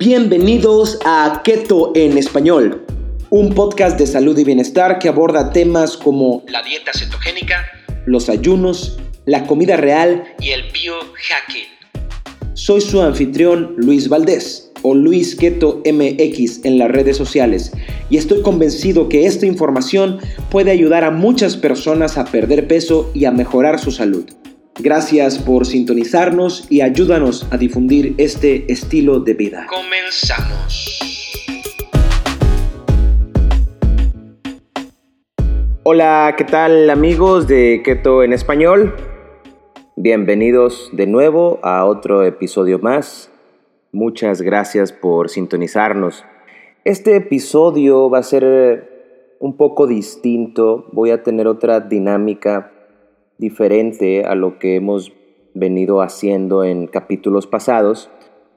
Bienvenidos a Keto en Español, un podcast de salud y bienestar que aborda temas como la dieta cetogénica, los ayunos, la comida real y el biohacking. Soy su anfitrión Luis Valdés o Luis Keto MX en las redes sociales y estoy convencido que esta información puede ayudar a muchas personas a perder peso y a mejorar su salud. Gracias por sintonizarnos y ayúdanos a difundir este estilo de vida. Comenzamos. Hola, ¿qué tal amigos de Keto en Español? Bienvenidos de nuevo a otro episodio más. Muchas gracias por sintonizarnos. Este episodio va a ser un poco distinto, voy a tener otra dinámica diferente a lo que hemos venido haciendo en capítulos pasados,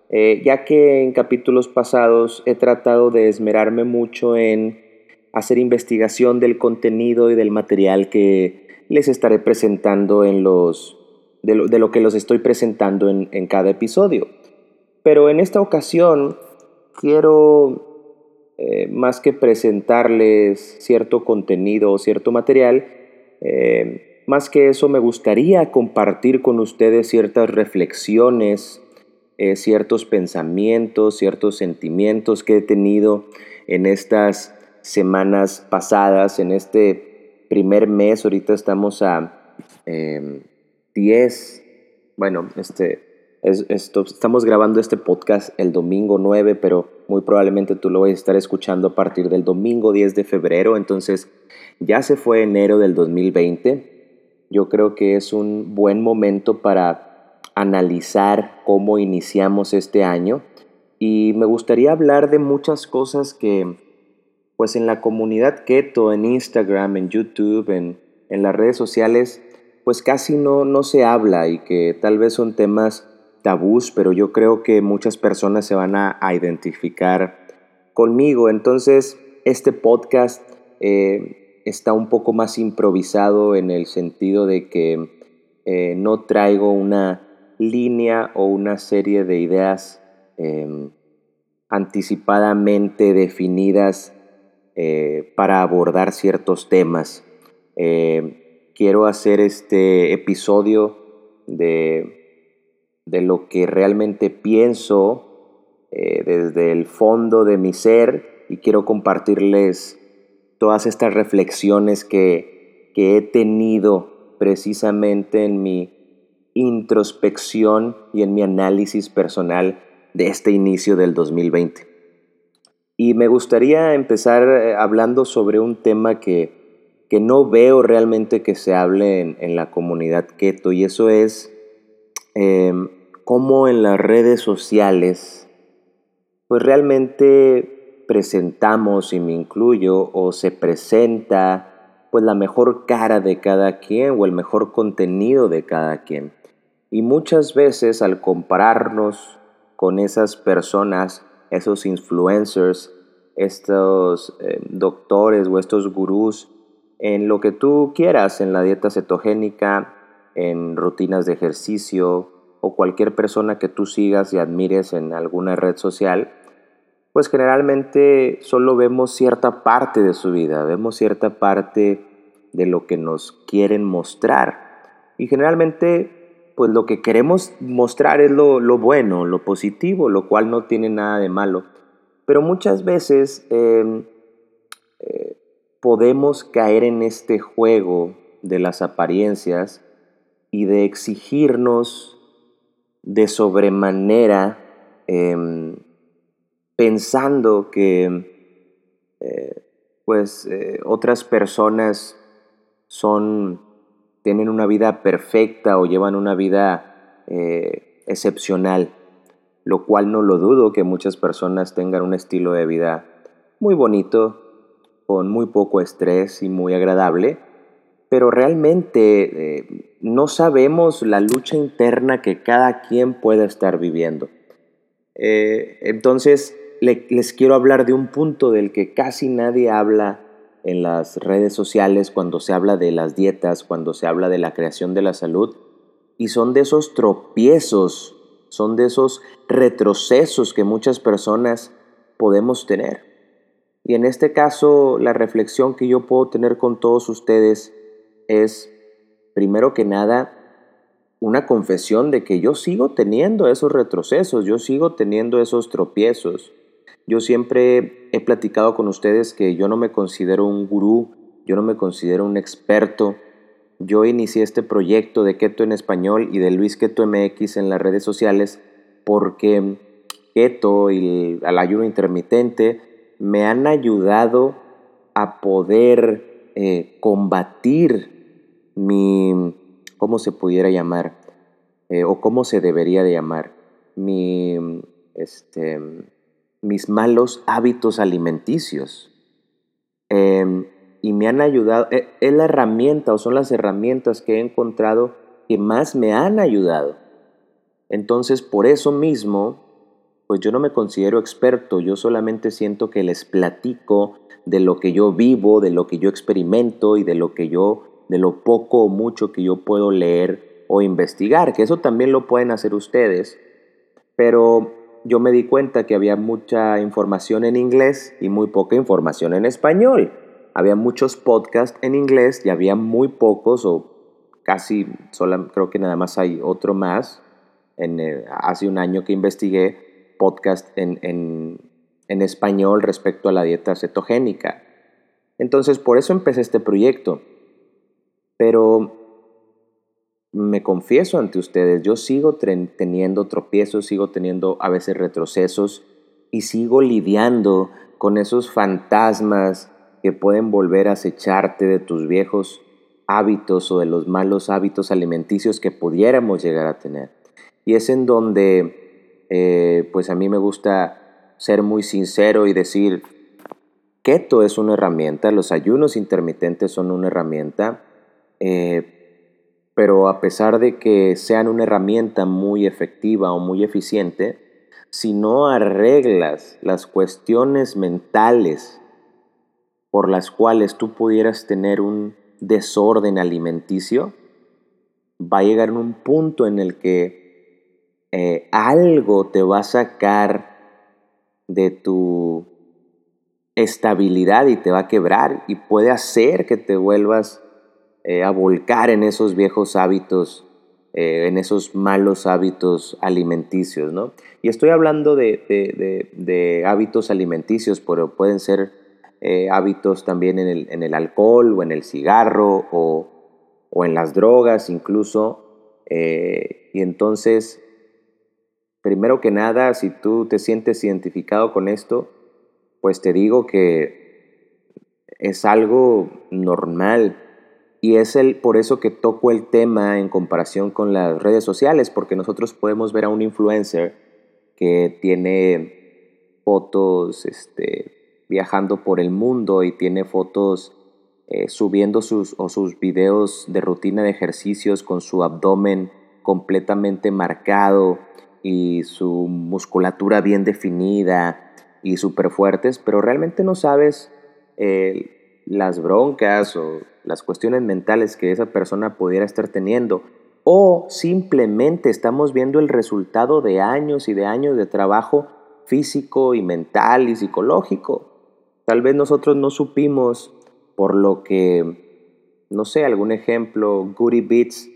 eh, ya que en capítulos pasados he tratado de esmerarme mucho en hacer investigación del contenido y del material que les estaré presentando en los, de lo, que los estoy presentando en, en cada episodio. Pero en esta ocasión quiero, eh, más que presentarles cierto contenido o cierto material, eh, más que eso, me gustaría compartir con ustedes ciertas reflexiones, eh, ciertos pensamientos, ciertos sentimientos que he tenido en estas semanas pasadas, en este primer mes. Ahorita estamos a 10, em, bueno, este, estamos grabando este podcast el domingo 9, pero muy probablemente tú lo vas a estar escuchando a partir del domingo 10 de febrero. Entonces, ya se fue enero del 2020 yo creo que es un buen momento para analizar cómo iniciamos este año y me gustaría hablar de muchas cosas que pues en la comunidad keto, en Instagram, en YouTube, en, en las redes sociales, pues casi no, no se habla y que tal vez son temas tabús, pero yo creo que muchas personas se van a, identificar conmigo. Entonces, este podcast eh, está un poco más improvisado en el sentido de que eh, no traigo una línea o una serie de ideas em, anticipadamente definidas eh, para abordar ciertos temas. Eh, quiero hacer este episodio de, de lo que realmente pienso desde el fondo de mi ser y quiero compartirles todas estas reflexiones que, he tenido precisamente en mi introspección y en mi análisis personal de este inicio del 2020. Y me gustaría empezar eh, hablando sobre un tema que, que no veo realmente que se hable en, la comunidad keto y eso es em, cómo en las redes sociales pues realmente presentamos, y me incluyo, o se presenta pues la mejor cara de cada quien o el mejor contenido de cada quien. Y muchas veces al compararnos con esas personas, esos influencers, estos eh, doctores o estos gurús, en lo que tú quieras, en la dieta cetogénica, en rutinas de ejercicio o cualquier persona que tú sigas y admires en alguna red social, pues generalmente solo vemos cierta parte de su vida, vemos cierta parte de lo que nos quieren mostrar. Y generalmente, pues lo que queremos mostrar es lo, bueno, lo positivo, lo cual no tiene nada de malo. Pero muchas veces em, eh, podemos caer en este juego de las apariencias y de exigirnos de sobremanera em, pensando que eh, pues eh, otras personas son tienen una vida perfecta o llevan una vida eh, excepcional, lo cual no lo dudo que muchas personas tengan un estilo de vida muy bonito, con muy poco estrés y muy agradable, pero realmente no sabemos la lucha interna que cada quien pueda estar viviendo. entonces, les quiero hablar de un punto del que casi nadie habla en las redes sociales cuando se habla de las dietas, cuando se habla de la creación de la salud, y son de esos tropiezos son de esos retrocesos que muchas personas podemos tener. Y en este caso, la reflexión que yo puedo tener con todos ustedes es, primero que nada, una confesión de que yo sigo teniendo esos retrocesos, yo sigo teniendo esos tropiezos. Yo siempre he platicado con ustedes que yo no me considero un gurú, yo no me considero un experto. Yo inicié este proyecto de Keto en español y de Luis Keto MX en las redes sociales porque Keto y el, ayuno intermitente me han ayudado a poder eh, combatir mi, ¿cómo se pudiera llamar? Eh, o cómo se debería de llamar, mi, este, mis malos hábitos alimenticios. Em, y me han ayudado, eh, es la herramienta o son las herramientas que he encontrado que más me han ayudado. Entonces, por eso mismo, pues yo no me considero experto, yo solamente siento que les platico de lo que yo vivo, de lo que yo experimento y de lo que yo, de lo poco o mucho que yo puedo leer o investigar, que eso también lo pueden hacer ustedes, pero yo me di cuenta que había mucha información en inglés y muy poca información en español. Había muchos podcasts en inglés y había muy pocos o casi, solo, creo que nada más hay otro más. En, eh, hace un año que investigué podcast en, en español respecto a la dieta cetogénica. Entonces, por eso empecé este proyecto. Pero me confieso ante ustedes, yo sigo teniendo tropiezos, sigo teniendo a veces retrocesos y sigo lidiando con esos fantasmas que pueden volver a acecharte de tus viejos hábitos o de los malos hábitos alimenticios que pudiéramos llegar a tener. Y es en donde, eh, pues a mí me gusta ser muy sincero y decir, keto es una herramienta, los ayunos intermitentes son una herramienta, eh, pero a pesar de que sean una herramienta muy efectiva o muy eficiente, si no arreglas las cuestiones mentales por las cuales tú pudieras tener un desorden alimenticio, va a llegar un punto en el que eh, algo te va a sacar de tu estabilidad y te va a quebrar y puede hacer que te vuelvas eh, a volcar en esos viejos hábitos, eh, en esos malos hábitos alimenticios, ¿no? Y estoy hablando de, hábitos alimenticios, pero pueden ser eh, hábitos también en el, alcohol o en el cigarro o, o en las drogas incluso. y entonces, primero que nada, si tú te sientes identificado con esto, pues te digo que es algo normal y es el, por eso que toco el tema en comparación con las redes sociales, porque nosotros podemos ver a un influencer que tiene fotos este, viajando por el mundo y tiene fotos eh, subiendo sus, o sus videos de rutina de ejercicios con su abdomen completamente marcado y su musculatura bien definida y súper fuertes, pero realmente no sabes las broncas o las cuestiones mentales que esa persona pudiera estar teniendo o simplemente estamos viendo el resultado de años y de años de trabajo físico y mental y psicológico. Tal vez nosotros no supimos por lo que, no sé, algún ejemplo, Goody Beats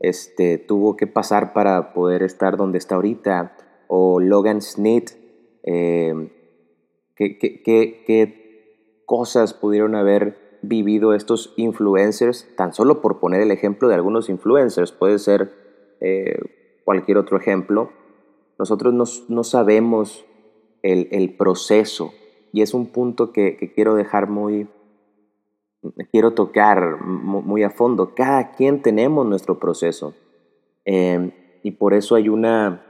este, tuvo que pasar para poder estar donde está ahorita, o Logan Smith, eh, qué cosas pudieron haber vivido estos influencers, tan solo por poner el ejemplo de algunos influencers, puede ser eh, cualquier otro ejemplo, nosotros no, sabemos el, proceso y es un punto que, quiero dejar muy, quiero tocar muy a fondo. Cada quien tenemos nuestro proceso em, y por eso hay una,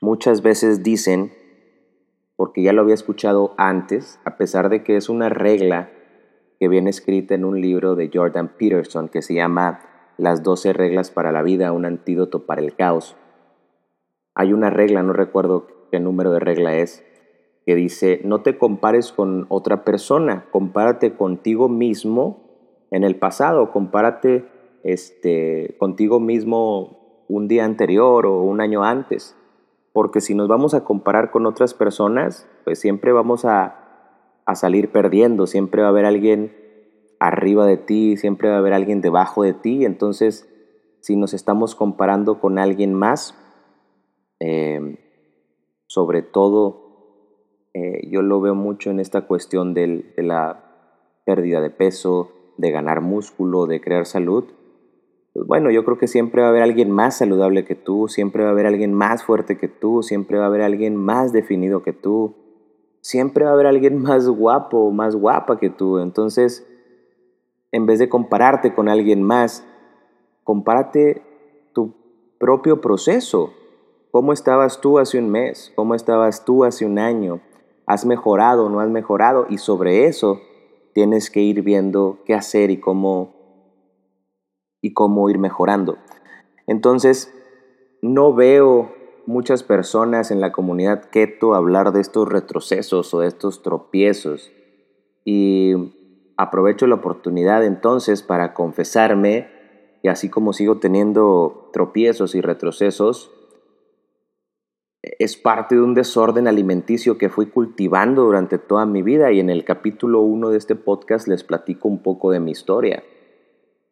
muchas veces dicen, porque ya lo había escuchado antes, a pesar de que es una regla que viene escrita en un libro de Jordan Peterson que se llama Las 12 reglas para la vida, un antídoto para el caos. Hay una regla, no recuerdo qué número de regla es, que dice, no te compares con otra persona, compárate contigo mismo en el pasado, compárate este, contigo mismo un día anterior o un año antes. Porque si nos vamos a comparar con otras personas, pues siempre vamos a, a salir perdiendo, siempre va a haber alguien arriba de ti, siempre va a haber alguien debajo de ti. Entonces, si nos estamos comparando con alguien más, eh, sobre todo, eh, yo lo veo mucho en esta cuestión de la pérdida de peso, de ganar músculo, de crear salud. Pues bueno, yo creo que siempre va a haber alguien más saludable que tú, siempre va a haber alguien más fuerte que tú, siempre va a haber alguien más definido que tú, siempre va a haber alguien más guapo, más guapa que tú. Entonces, en vez de compararte con alguien más, compárate tu propio proceso. ¿Cómo estabas tú hace un mes? ¿Cómo estabas tú hace un año? ¿Has mejorado o no has mejorado? Y sobre eso tienes que ir viendo qué hacer y cómo, y cómo ir mejorando. Entonces, no veo muchas personas en la comunidad keto hablar de estos retrocesos o de estos tropiezos. Y aprovecho la oportunidad entonces para confesarme y así como sigo teniendo tropiezos y retrocesos, es parte de un desorden alimenticio que fui cultivando durante toda mi vida y en el capítulo 1 de este podcast les platico un poco de mi historia.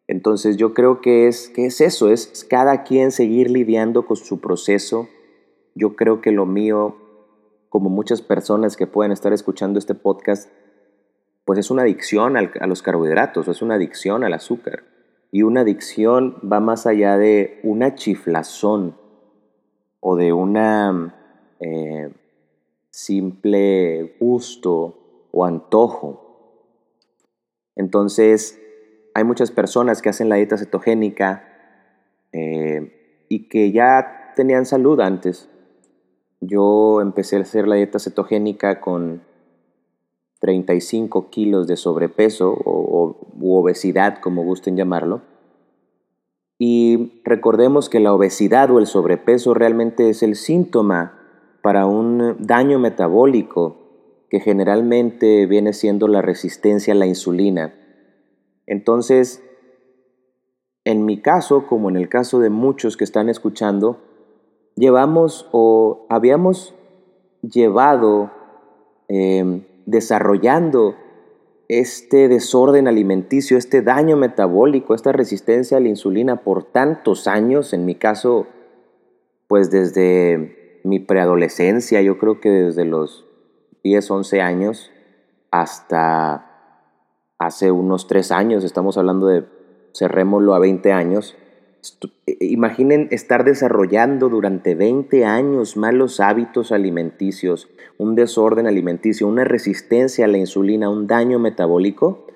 Entonces yo creo que es, que es eso, es cada quien seguir lidiando con su proceso. Yo creo que lo mío, como muchas personas que pueden estar escuchando este podcast, pues es una adicción a los carbohidratos, es una adicción al azúcar. Y una adicción va más allá de una chiflazón o de una eh, simple gusto o antojo. Entonces, hay muchas personas que hacen la dieta cetogénica eh, y que ya tenían salud antes. Yo empecé a hacer la dieta cetogénica con 35 kilos de sobrepeso o, u obesidad, como gusten llamarlo. Y recordemos que la obesidad o el sobrepeso realmente es el síntoma para un daño metabólico que generalmente viene siendo la resistencia a la insulina. Entonces, en mi caso, como en el caso de muchos que están escuchando, llevamos o habíamos llevado em, desarrollando este desorden alimenticio, este daño metabólico, esta resistencia a la insulina por tantos años, en mi caso, pues desde mi preadolescencia, yo creo que desde los 10, 11 años hasta hace unos 3 años, estamos hablando de, cerrémoslo a 20 años, e, e, imaginen estar desarrollando durante 20 años malos hábitos alimenticios, un desorden alimenticio, una resistencia a la insulina, un daño metabólico.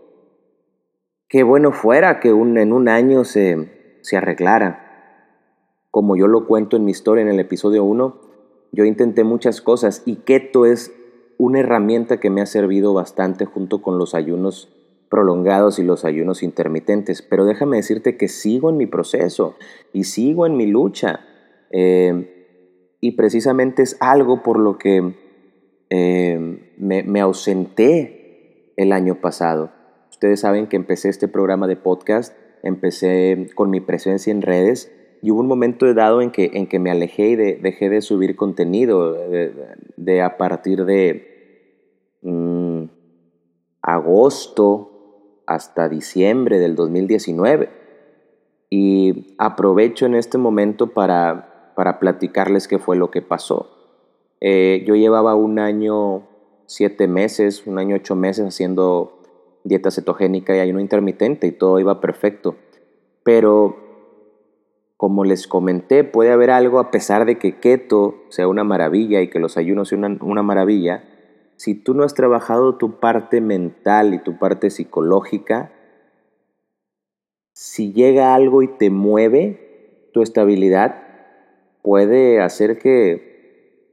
Qué bueno fuera que en un año se, se arreglara. Como yo lo cuento en mi historia en el episodio 1, yo intenté muchas cosas y keto es una herramienta que me ha servido bastante junto con los ayunos prolongados y los ayunos intermitentes, pero déjame decirte que sigo en mi proceso y sigo en mi lucha. Eh, y precisamente es algo por lo que eh, me, me, ausenté el año pasado. Ustedes saben que empecé este programa de podcast, empecé con mi presencia en redes y hubo un momento dado en que, en que me alejé y dejé de subir contenido de, a partir de mm, agosto hasta diciembre del 2019. Y aprovecho en este momento para, para platicarles qué fue lo que pasó. Eh, yo llevaba un año, siete meses, un año, ocho meses haciendo dieta cetogénica y ayuno intermitente y todo iba perfecto. Pero, como les comenté, puede haber algo a pesar de que keto sea una maravilla y que los ayunos sean una maravilla, si tú no has trabajado tu parte mental y tu parte psicológica, si llega algo y te mueve tu estabilidad, puede hacer que,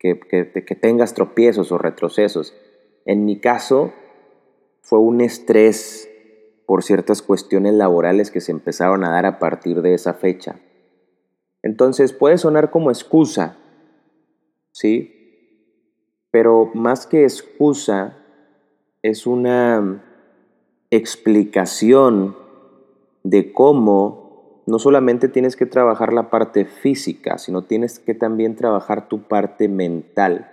que, tengas tropiezos o retrocesos. En mi caso, fue un estrés por ciertas cuestiones laborales que se empezaron a dar a partir de esa fecha. Entonces puede sonar como excusa, ¿sí? Pero más que excusa, es una explicación de cómo no solamente tienes que trabajar la parte física, sino tienes que también trabajar tu parte mental.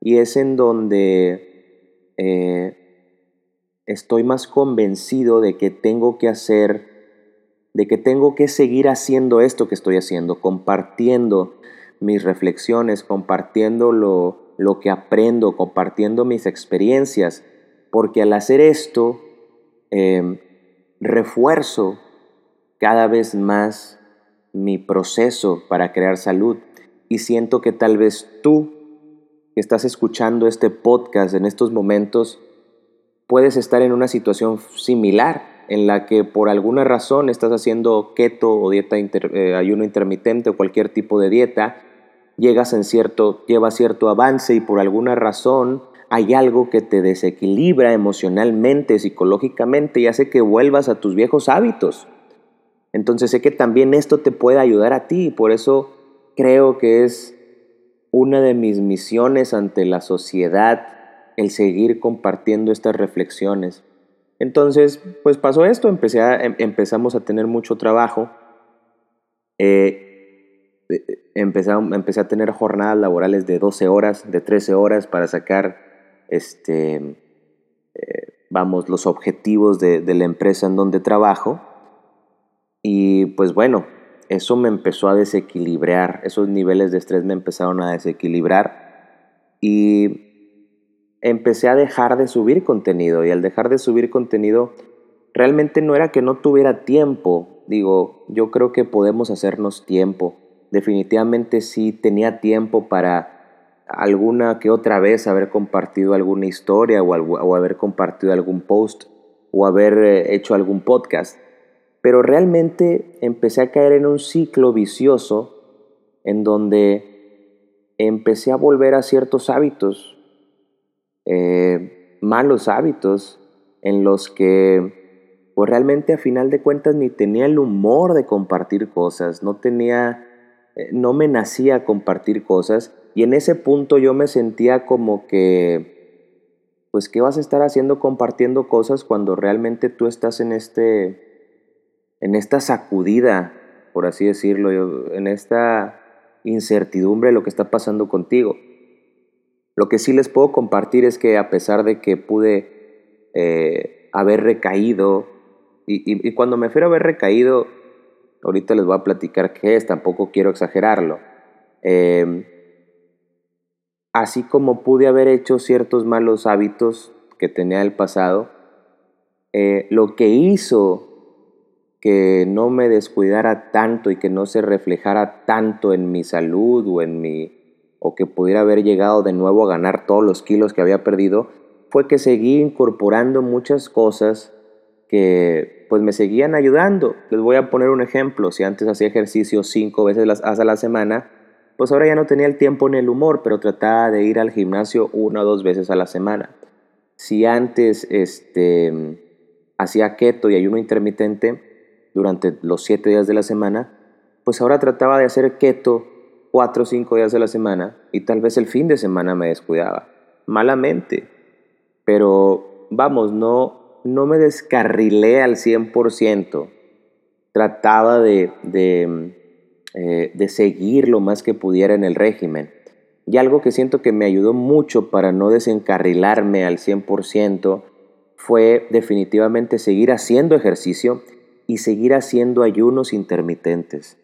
Y es en donde eh, estoy más convencido de que tengo que hacer, de que tengo que seguir haciendo esto que estoy haciendo, compartiendo mis reflexiones, compartiendo lo, lo que aprendo, compartiendo mis experiencias, porque al hacer esto, em, refuerzo cada vez más mi proceso para crear salud. Y siento que tal vez tú que estás escuchando este podcast en estos momentos puedes estar en una situación similar en la que por alguna razón estás haciendo keto o dieta eh, ayuno intermitente o cualquier tipo de dieta, llegas en cierto llevas cierto avance y por alguna razón hay algo que te desequilibra emocionalmente, psicológicamente y hace que vuelvas a tus viejos hábitos. Entonces sé que también esto te puede ayudar a ti, por eso creo que es una de mis misiones ante la sociedad el seguir compartiendo estas reflexiones. Entonces, pues pasó esto, empecé em, empezamos a tener mucho trabajo, eh, eh, empecé, empecé a tener jornadas laborales de 12 horas, de 13 horas para sacar este, eh, vamos, los objetivos de, la empresa en donde trabajo. Y pues bueno, eso me empezó a desequilibrar, esos niveles de estrés me empezaron a desequilibrar y empecé a dejar de subir contenido. Y al dejar de subir contenido realmente no era que no tuviera tiempo, digo, yo creo que podemos hacernos tiempo, definitivamente sí tenía tiempo para alguna que otra vez haber compartido alguna historia o, haber compartido algún post o haber eh, hecho algún podcast. Pero realmente empecé a caer en un ciclo vicioso en donde empecé a volver a ciertos hábitos, eh, malos hábitos, en los que pues realmente a final de cuentas ni tenía el humor de compartir cosas, no tenía, no me nacía compartir cosas y en ese punto yo me sentía como que, pues, ¿qué vas a estar haciendo compartiendo cosas cuando realmente tú estás en este, en esta sacudida, por así decirlo, en esta incertidumbre de lo que está pasando contigo? Lo que sí les puedo compartir es que a pesar de que pude eh, haber recaído, y, cuando me refiero a haber recaído, ahorita les voy a platicar qué es, tampoco quiero exagerarlo. Eh, así como pude haber hecho ciertos malos hábitos que tenía el pasado, eh, lo que hizo que no me descuidara tanto y que no se reflejara tanto en mi salud o en mi o que pudiera haber llegado de nuevo a ganar todos los kilos que había perdido, fue que seguí incorporando muchas cosas que pues me seguían ayudando. Les voy a poner un ejemplo, si antes hacía ejercicio cinco veces a la semana, pues ahora ya no tenía el tiempo ni el humor, pero trataba de ir al gimnasio una o dos veces a la semana. Si antes este, hacía keto y ayuno intermitente durante los siete días de la semana, pues ahora trataba de hacer keto cuatro o cinco días de la semana y tal vez el fin de semana me descuidaba, malamente. Pero vamos, no, no me descarrilé al 100%. Trataba de, de eh, de seguir lo más que pudiera en el régimen. Y algo que siento que me ayudó mucho para no desencarrilarme al 100% fue definitivamente seguir haciendo ejercicio y seguir haciendo ayunos intermitentes.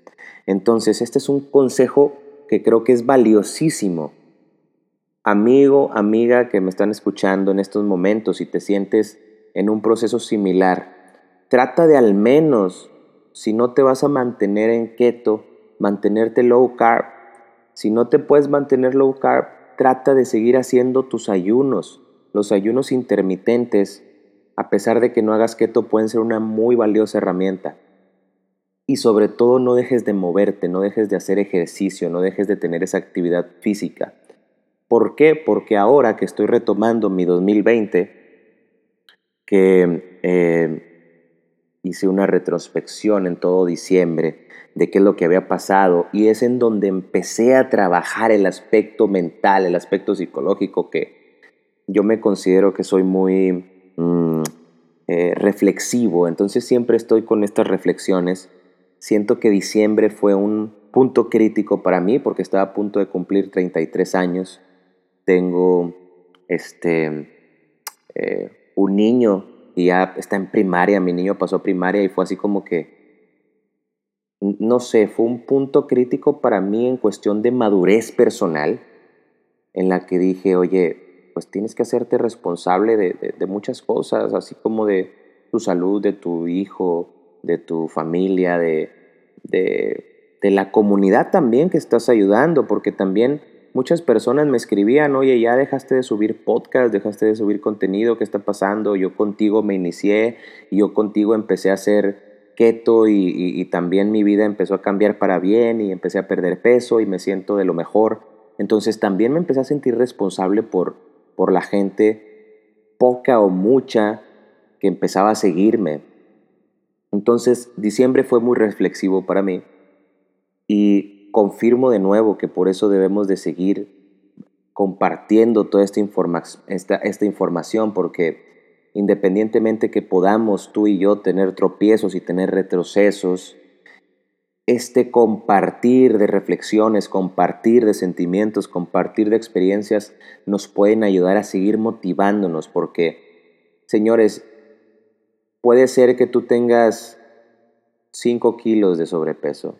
Entonces, este es un consejo que creo que es valiosísimo. Amigo, amiga que me están escuchando en estos momentos y te sientes en un proceso similar, trata de al menos, si no te vas a mantener en keto, mantenerte low carb. Si no te puedes mantener low carb, trata de seguir haciendo tus ayunos. Los ayunos intermitentes, a pesar de que no hagas keto, pueden ser una muy valiosa herramienta. Y sobre todo no dejes de moverte, no dejes de hacer ejercicio, no dejes de tener esa actividad física. ¿Por qué? Porque ahora que estoy retomando mi 2020, que eh, hice una retrospección en todo diciembre, de qué es lo que había pasado y es en donde empecé a trabajar el aspecto mental, el aspecto psicológico que yo me considero que soy muy mm, eh, reflexivo, entonces siempre estoy con estas reflexiones siento que diciembre fue un punto crítico para mí porque estaba a punto de cumplir 33 años. Tengo este, eh, un niño y ya está en primaria, mi niño pasó primaria y fue así como que, no sé, fue un punto crítico para mí en cuestión de madurez personal, en la que dije, oye, pues tienes que hacerte responsable de, de muchas cosas, así como de tu salud, de tu hijo, de tu familia, de, de, de la comunidad también que estás ayudando, porque también muchas personas me escribían, oye, ya dejaste de subir podcast, dejaste de subir contenido, ¿qué está pasando? Yo contigo me inicié, yo contigo empecé a hacer keto y, también mi vida empezó a cambiar para bien y empecé a perder peso y me siento de lo mejor. Entonces también me empecé a sentir responsable por, por la gente, poca o mucha, que empezaba a seguirme. Entonces diciembre fue muy reflexivo para mí y confirmo de nuevo que por eso debemos de seguir compartiendo toda esta, esta, esta información, porque independientemente que podamos tú y yo tener tropiezos y tener retrocesos, este compartir de reflexiones, compartir de sentimientos, compartir de experiencias nos pueden ayudar a seguir motivándonos, porque, señores, puede ser que tú tengas 5 kilos de sobrepeso,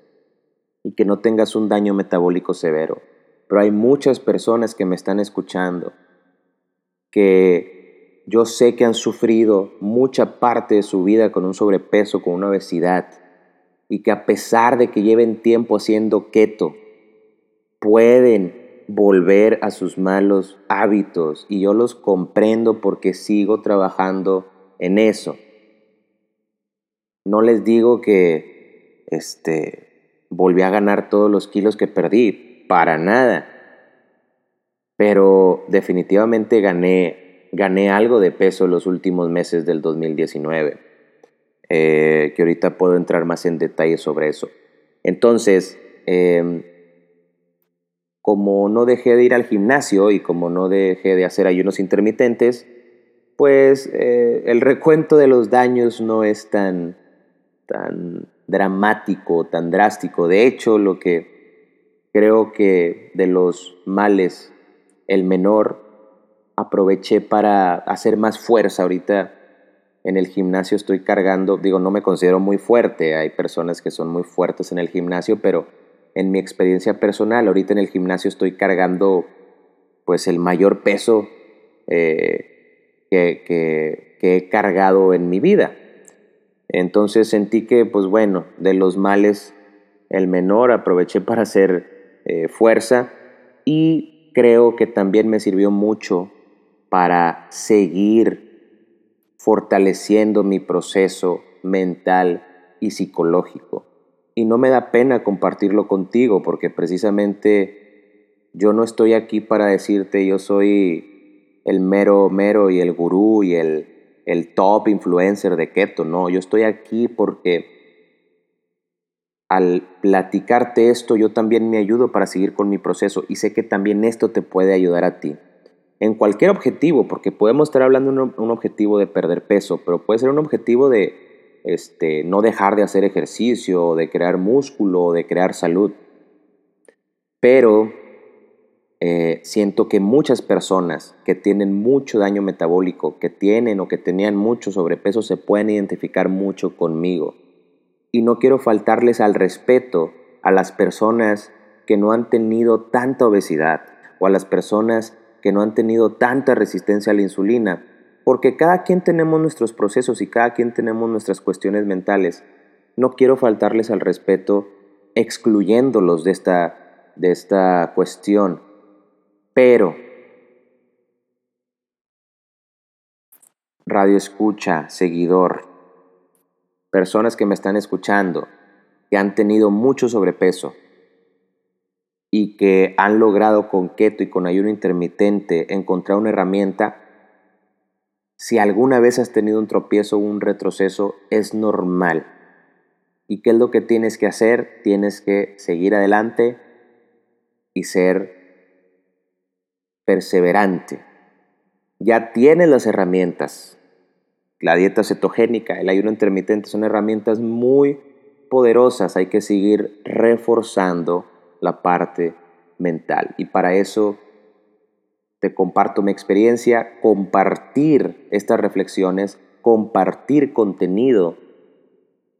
y que no tengas un daño metabólico severo. Pero hay muchas personas que me están escuchando que yo sé que han sufrido mucha parte de su vida con un sobrepeso, con una obesidad, y que a pesar de que lleven tiempo haciendo keto, pueden volver a sus malos hábitos y yo los comprendo porque sigo trabajando en eso. No les digo que este volví a ganar todos los kilos que perdí, para nada. Pero definitivamente gané, gané algo de peso los últimos meses del 2019, eh, que ahorita puedo entrar más en detalle sobre eso. Entonces, em, como no dejé de ir al gimnasio y como no dejé de hacer ayunos intermitentes, pues eh, el recuento de los daños no es tan, tan dramático, tan drástico. De hecho, lo que creo que de los males, el menor, aproveché para hacer más fuerza. Ahorita en el gimnasio estoy cargando, digo, no me considero muy fuerte, hay personas que son muy fuertes en el gimnasio, pero en mi experiencia personal, ahorita en el gimnasio estoy cargando pues el mayor peso eh, que he cargado en mi vida. Entonces sentí que, pues bueno, de los males el menor aproveché para hacer eh, fuerza y creo que también me sirvió mucho para seguir fortaleciendo mi proceso mental y psicológico. Y no me da pena compartirlo contigo porque precisamente yo no estoy aquí para decirte yo soy el mero mero y el gurú y el el top influencer de keto, no, yo estoy aquí porque al platicarte esto yo también me ayudo para seguir con mi proceso y sé que también esto te puede ayudar a ti. En cualquier objetivo, porque podemos estar hablando de un, objetivo de perder peso, pero puede ser un objetivo de este, no dejar de hacer ejercicio, de crear músculo, de crear salud. Pero eh, siento que muchas personas que tienen mucho daño metabólico, que tienen o que tenían mucho sobrepeso, se pueden identificar mucho conmigo. Y no quiero faltarles al respeto a las personas que no han tenido tanta obesidad o a las personas que no han tenido tanta resistencia a la insulina, porque cada quien tenemos nuestros procesos y cada quien tenemos nuestras cuestiones mentales. No quiero faltarles al respeto excluyéndolos de esta, de esta cuestión pero, radio escucha, seguidor, personas que me están escuchando, que han tenido mucho sobrepeso y que han logrado con keto y con ayuno intermitente encontrar una herramienta, si alguna vez has tenido un tropiezo o un retroceso, es normal. ¿Y qué es lo que tienes que hacer? Tienes que seguir adelante y ser perseverante. Ya tienes las herramientas. La dieta cetogénica, el ayuno intermitente son herramientas muy poderosas, hay que seguir reforzando la parte mental. Y para eso te comparto mi experiencia, compartir estas reflexiones, compartir contenido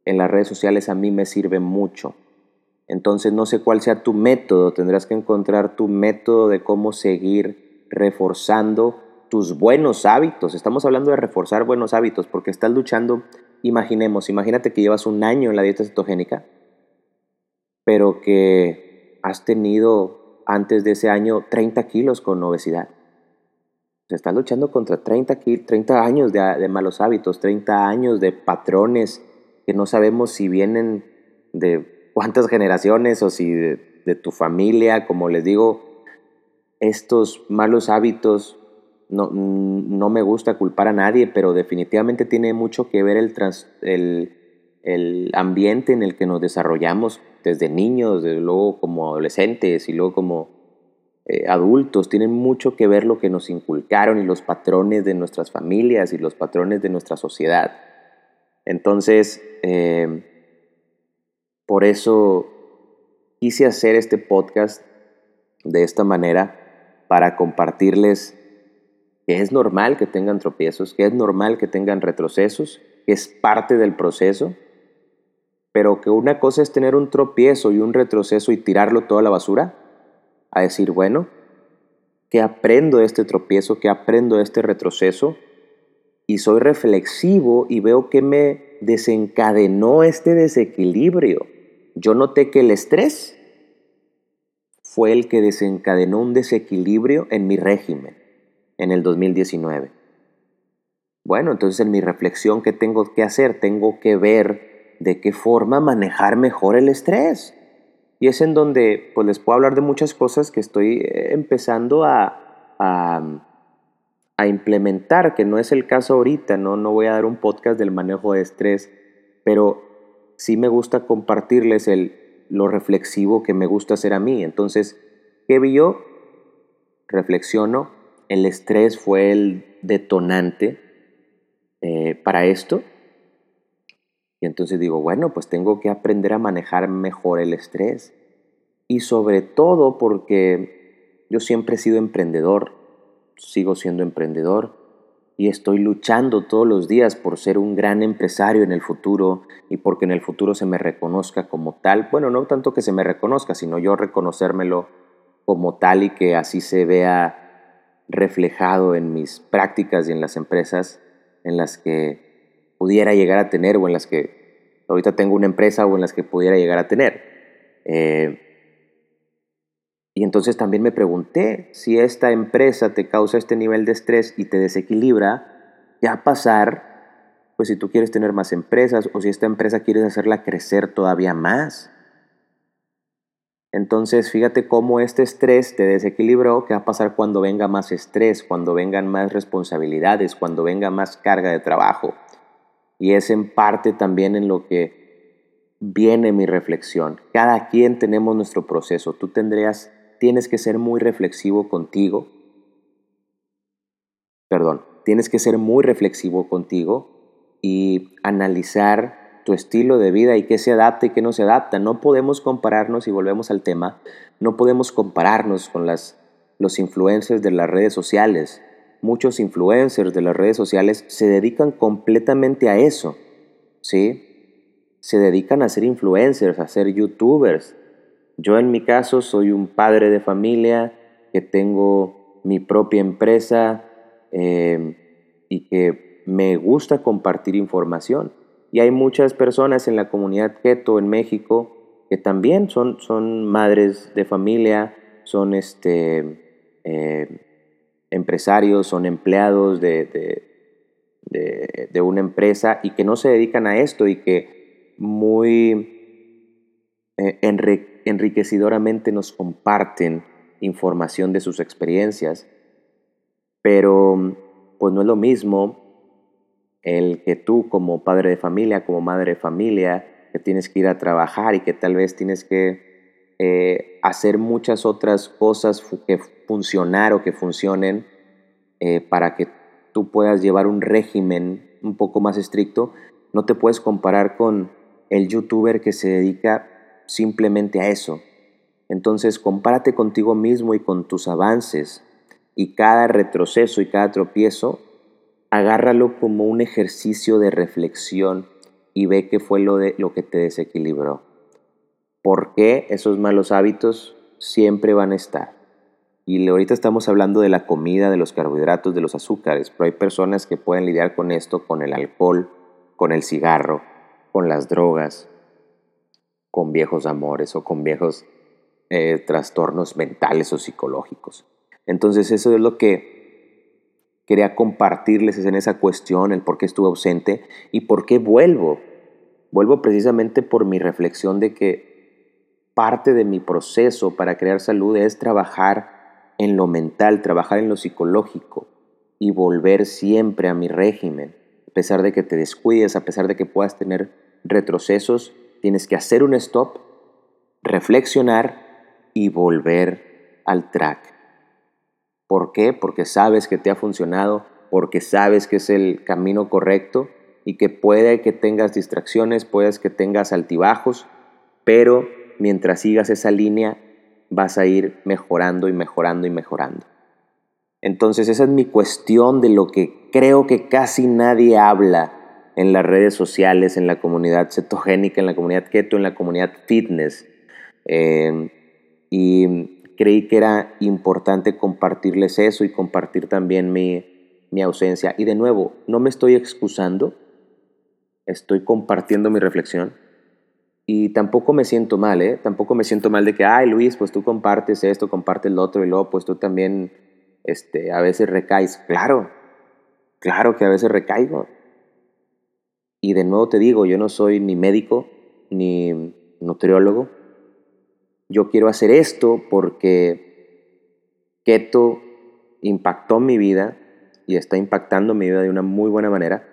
en las redes sociales a mí me sirve mucho. Entonces no sé cuál sea tu método, tendrás que encontrar tu método de cómo seguir reforzando tus buenos hábitos. Estamos hablando de reforzar buenos hábitos porque estás luchando, imaginemos, imagínate que llevas un año en la dieta cetogénica, pero que has tenido antes de ese año 30 kilos con obesidad. Estás luchando contra 30, 30 años de malos hábitos, 30 años de patrones que no sabemos si vienen de cuántas generaciones o si de, tu familia, como les digo, estos malos hábitos, no, no, me gusta culpar a nadie, pero definitivamente tiene mucho que ver el, el, el, ambiente en el que nos desarrollamos desde niños, desde luego como adolescentes y luego como eh, adultos. Tienen mucho que ver lo que nos inculcaron y los patrones de nuestras familias y los patrones de nuestra sociedad. Entonces, eh, por eso quise hacer este podcast de esta manera para compartirles que es normal que tengan tropiezos, que es normal que tengan retrocesos, que es parte del proceso, pero que una cosa es tener un tropiezo y un retroceso y tirarlo toda la basura, a decir, bueno, ¿qué aprendo de este tropiezo? ¿Qué aprendo de este retroceso? Y soy reflexivo y veo que me desencadenó este desequilibrio yo noté que el estrés fue el que desencadenó un desequilibrio en mi régimen en el 2019. Bueno, entonces en mi reflexión, ¿qué tengo que hacer? Tengo que ver de qué forma manejar mejor el estrés. Y es en donde pues les puedo hablar de muchas cosas que estoy eh, empezando a, a, a implementar, que no es el caso ahorita, ¿no? no voy a dar un podcast del manejo de estrés, pero sí me gusta compartirles el, lo reflexivo que me gusta hacer a mí. Entonces, ¿qué vi yo? Reflexiono, el estrés fue el detonante eh, para esto. Y entonces digo, bueno, pues tengo que aprender a manejar mejor el estrés. Y sobre todo porque yo siempre he sido emprendedor, sigo siendo emprendedor y estoy luchando todos los días por ser un gran empresario en el futuro y porque en el futuro se me reconozca como tal. Bueno, no tanto que se me reconozca, sino yo reconocérmelo como tal y que así se vea reflejado en mis prácticas y en las empresas en las que pudiera llegar a tener o en las que ahorita tengo una empresa o en las que pudiera llegar a tener. Eh, y entonces también me pregunté si esta empresa te causa este nivel de estrés y te desequilibra, ya pasar, pues si tú quieres tener más empresas o si esta empresa quieres hacerla crecer todavía más. Entonces, fíjate cómo este estrés te desequilibró, qué va a pasar cuando venga más estrés, cuando vengan más responsabilidades, cuando venga más carga de trabajo. Y es en parte también en lo que viene mi reflexión. Cada quien tenemos nuestro proceso. Tú tendrías tienes que ser muy reflexivo contigo. Perdón, tienes que ser muy reflexivo contigo y analizar tu estilo de vida y qué se adapta y qué no se adapta. No podemos compararnos, y volvemos al tema, no podemos compararnos con las, los influencers de las redes sociales. Muchos influencers de las redes sociales se dedican completamente a eso, ¿sí? Se dedican a ser influencers, a ser youtubers, yo en mi caso soy un padre de familia que tengo mi propia empresa em, y que me gusta compartir información. Y hay muchas personas en la comunidad keto en México que también son, son madres de familia, son este, em, empresarios, son empleados de, de, una empresa y que no se dedican a esto y que muy eh, enriquecidoramente nos comparten información de sus experiencias, pero pues no es lo mismo el que tú como padre de familia, como madre de familia, que tienes que ir a trabajar y que tal vez tienes que eh, hacer muchas otras cosas que funcionar o que funcionen eh, para que tú puedas llevar un régimen un poco más estricto, no te puedes comparar con el youtuber que se dedica simplemente a eso. Entonces, compárate contigo mismo y con tus avances y cada retroceso y cada tropiezo, agárralo como un ejercicio de reflexión y ve qué fue lo, de, lo que te desequilibró. ¿Por qué esos malos hábitos siempre van a estar? Y ahorita estamos hablando de la comida, de los carbohidratos, de los azúcares, pero hay personas que pueden lidiar con esto, con el alcohol, con el cigarro, con las drogas, con viejos amores o con viejos eh, trastornos mentales o psicológicos. Entonces eso es lo que quería compartirles en esa cuestión, el por qué estuve ausente y por qué vuelvo. Vuelvo precisamente por mi reflexión de que parte de mi proceso para crear salud es trabajar en lo mental, trabajar en lo psicológico y volver siempre a mi régimen. A pesar de que te descuides, a pesar de que puedas tener retrocesos, tienes que hacer un stop, reflexionar y volver al track. ¿Por qué? Porque sabes que te ha funcionado, porque sabes que es el camino correcto y que puede que tengas distracciones, puedes que tengas altibajos, pero mientras sigas esa línea vas a ir mejorando y mejorando y mejorando. Entonces esa es mi cuestión de lo que creo que casi nadie habla en las redes sociales, en la comunidad cetogénica, en la comunidad keto, en la comunidad fitness. Eh, y creí que era importante compartirles eso y compartir también mi, mi ausencia. Y de nuevo, no me estoy excusando, estoy compartiendo mi reflexión. Y tampoco me siento mal, ¿eh? Tampoco me siento mal de que, ay Luis, pues tú compartes esto, compartes lo otro y luego pues tú también este, a veces recaes. Claro, claro que a veces recaigo. Y de nuevo te digo, yo no soy ni médico ni nutriólogo yo quiero hacer esto porque keto impactó mi vida y está impactando mi vida de una muy buena manera.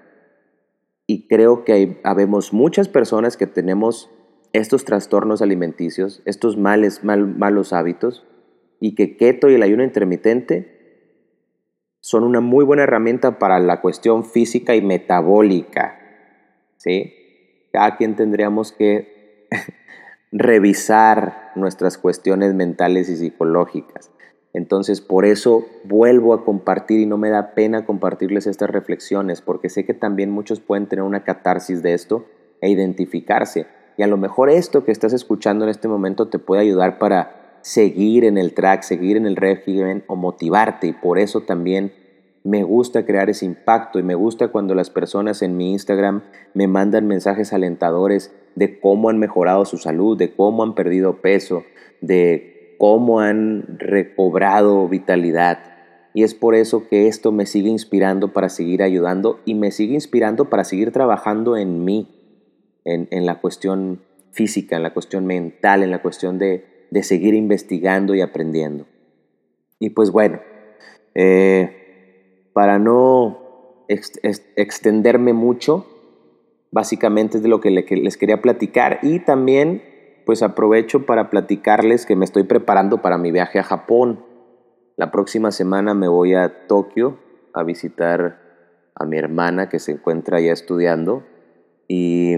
Y creo que hay, habemos muchas personas que tenemos estos trastornos alimenticios, estos males, malos hábitos, y que keto y el ayuno intermitente son una muy buena herramienta para la cuestión física y metabólica. ¿Sí? Cada quien tendríamos que revisar nuestras cuestiones mentales y psicológicas. Entonces, por eso vuelvo a compartir y no me da pena compartirles estas reflexiones, porque sé que también muchos pueden tener una catarsis de esto e identificarse. Y a lo mejor esto que estás escuchando en este momento te puede ayudar para seguir en el track, seguir en el régimen o motivarte. Y por eso también me gusta crear ese impacto y me gusta cuando las personas en mi Instagram me mandan mensajes alentadores de cómo han mejorado su salud, de cómo han perdido peso, de cómo han recobrado vitalidad. Y es por eso que esto me sigue inspirando para seguir ayudando y me sigue inspirando para seguir trabajando en mí, en, la cuestión física, en la cuestión mental, en la cuestión de, seguir investigando y aprendiendo. Y pues bueno, eh, para no extenderme mucho, Básicamente es de lo que les quería platicar y también pues aprovecho para platicarles que me estoy preparando para mi viaje a Japón. La próxima semana me voy a Tokio a visitar a mi hermana que se encuentra allá estudiando y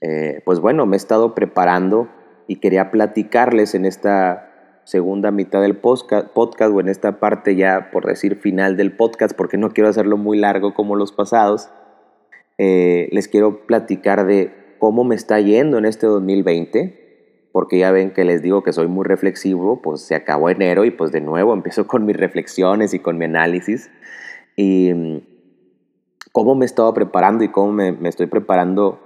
eh, pues bueno, me he estado preparando y quería platicarles en esta segunda mitad del podcast, o en esta parte ya por decir final del podcast porque no quiero hacerlo muy largo como los pasados eh, les quiero platicar de cómo me está yendo en este 2020, porque ya ven que les digo que soy muy reflexivo, pues se acabó enero y pues de nuevo empiezo con mis reflexiones y con mi análisis. Y mm, cómo me he estado preparando y cómo me, me estoy preparando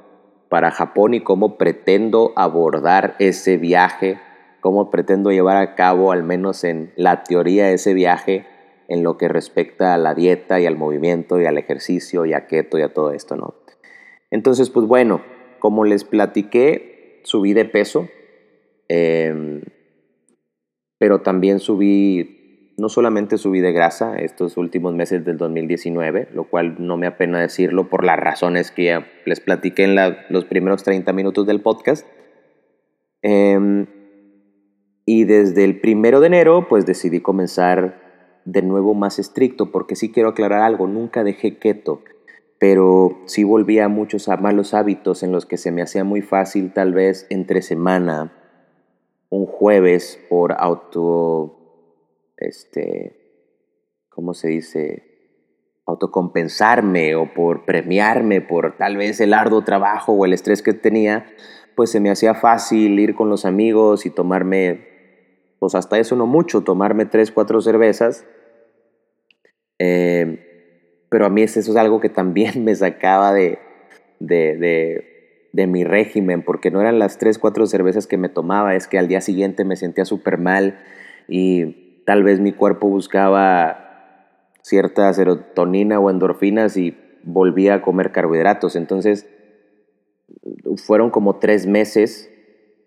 para Japón y cómo pretendo abordar ese viaje, cómo pretendo llevar a cabo, al menos en la teoría, ese viaje en lo que respecta a la dieta y al movimiento y al ejercicio y a keto y a todo esto, ¿no? Entonces, pues bueno, como les platiqué, subí de peso, em, pero también subí, no solamente subí de grasa estos últimos meses del 2019, lo cual no me apena decirlo por las razones que ya les platiqué en los primeros 30 minutos del podcast. Em, y desde el primero de enero, pues decidí comenzar de nuevo más estricto, porque sí quiero aclarar algo, nunca dejé keto. pero sí volvía a muchos malos hábitos en los que se me hacía muy fácil tal vez entre semana, un jueves por auto, este, ¿cómo se dice? autocompensarme o por premiarme por tal vez el arduo trabajo o el estrés que tenía, pues se me hacía fácil ir con los amigos y tomarme, pues hasta eso no mucho, tomarme tres, cuatro cervezas. Eh, pero a mí eso es algo que también me sacaba de, de, de, mi régimen, porque no eran las tres, cuatro cervezas que me tomaba, es que al día siguiente me sentía súper mal y tal vez mi cuerpo buscaba cierta serotonina o endorfinas y volvía a comer carbohidratos. Entonces, fueron como tres meses,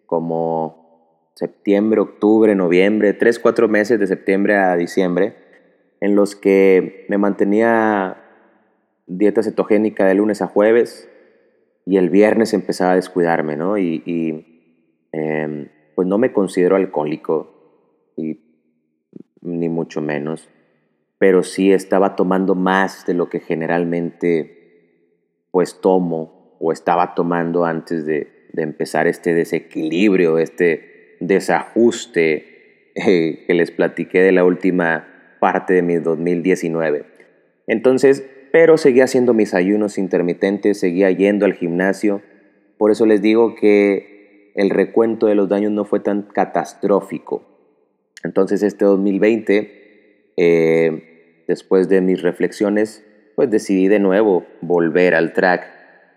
como septiembre, octubre, noviembre, tres, cuatro meses de septiembre a diciembre, en los que me mantenía dieta cetogénica de lunes a jueves y el viernes empezaba a descuidarme, ¿no? Y, em, pues no me considero alcohólico, y, ni mucho menos pero sí estaba tomando más de lo que generalmente pues tomo o estaba tomando antes de, empezar este desequilibrio, este desajuste eh, que les platiqué de la última parte de mi 2019. Entonces, pero seguía haciendo mis ayunos intermitentes, seguía yendo al gimnasio, por eso les digo que el recuento de los daños no fue tan catastrófico. Entonces este 2020 eh, después de mis reflexiones, pues decidí de nuevo volver al track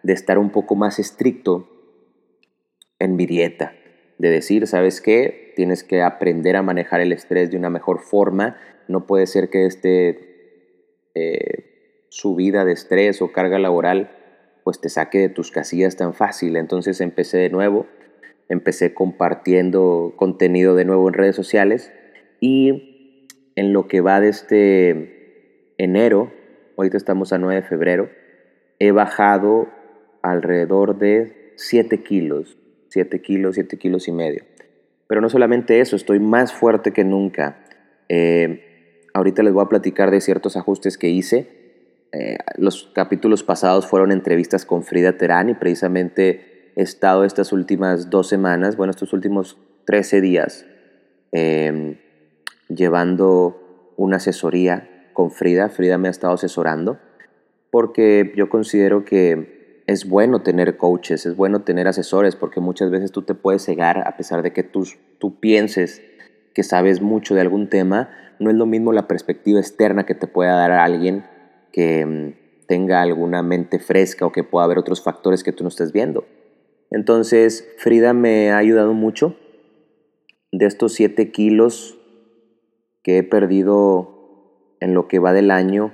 de estar un poco más estricto en mi dieta, de decir, ¿sabes qué? Tienes que aprender a manejar el estrés de una mejor forma, no puede ser que este eh, subida de estrés o carga laboral pues te saque de tus casillas tan fácil. Entonces empecé de nuevo, empecé compartiendo contenido de nuevo en redes sociales y en lo que va de este enero, ahorita estamos a 9 de febrero, he bajado alrededor de 7 kilos, 7 kilos, 7 kilos y medio. Pero no solamente eso, estoy más fuerte que nunca. Eh, ahorita les voy a platicar de ciertos ajustes que hice. Eh, los capítulos pasados fueron entrevistas con Frida Terán y precisamente he estado estas últimas dos semanas, bueno, estos últimos 13 días, eh, llevando una asesoría con Frida. Frida me ha estado asesorando porque yo considero que es bueno tener coaches, es bueno tener asesores, porque muchas veces tú te puedes cegar a pesar de que tú, tú pienses que sabes mucho de algún tema, no es lo mismo la perspectiva externa que te pueda dar alguien que mm, tenga alguna mente fresca o que pueda haber otros factores que tú no estés viendo. Entonces, Frida me ha ayudado mucho. De estos 7 kilos que he perdido en lo que va del año,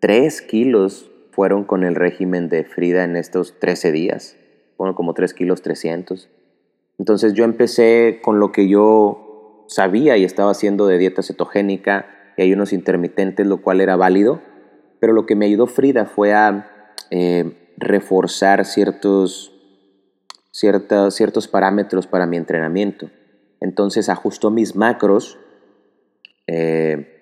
3 kilos fueron con el régimen de Frida en estos 13 días. Bueno, como 3 kilos 300. Entonces yo empecé con lo que yo sabía y estaba haciendo de dieta cetogénica y ayunos intermitentes, lo cual era válido. Pero lo que me ayudó Frida fue a eh, reforzar ciertos, ciertos, ciertos parámetros para mi entrenamiento. Entonces ajustó mis macros. Eh,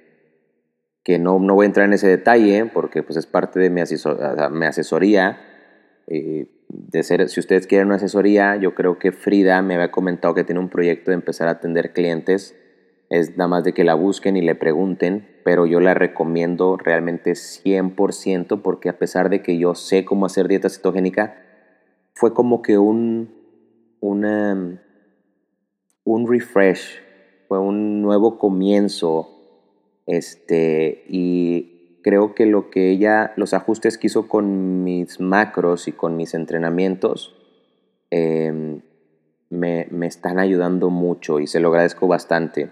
que no, no voy a entrar en ese detalle porque pues es parte de mi, asesoría. Eh, de ser, si ustedes quieren una asesoría, yo creo que Frida me había comentado que tiene un proyecto de empezar a atender clientes. Es nada más de que la busquen y le pregunten, pero yo la recomiendo realmente 100% porque a pesar de que yo sé cómo hacer dieta cetogénica, fue como que un, una, un refresh, fue un nuevo comienzo este, y creo que lo que ella, los ajustes que hizo con mis macros y con mis entrenamientos, em, me, me, están ayudando mucho y se lo agradezco bastante.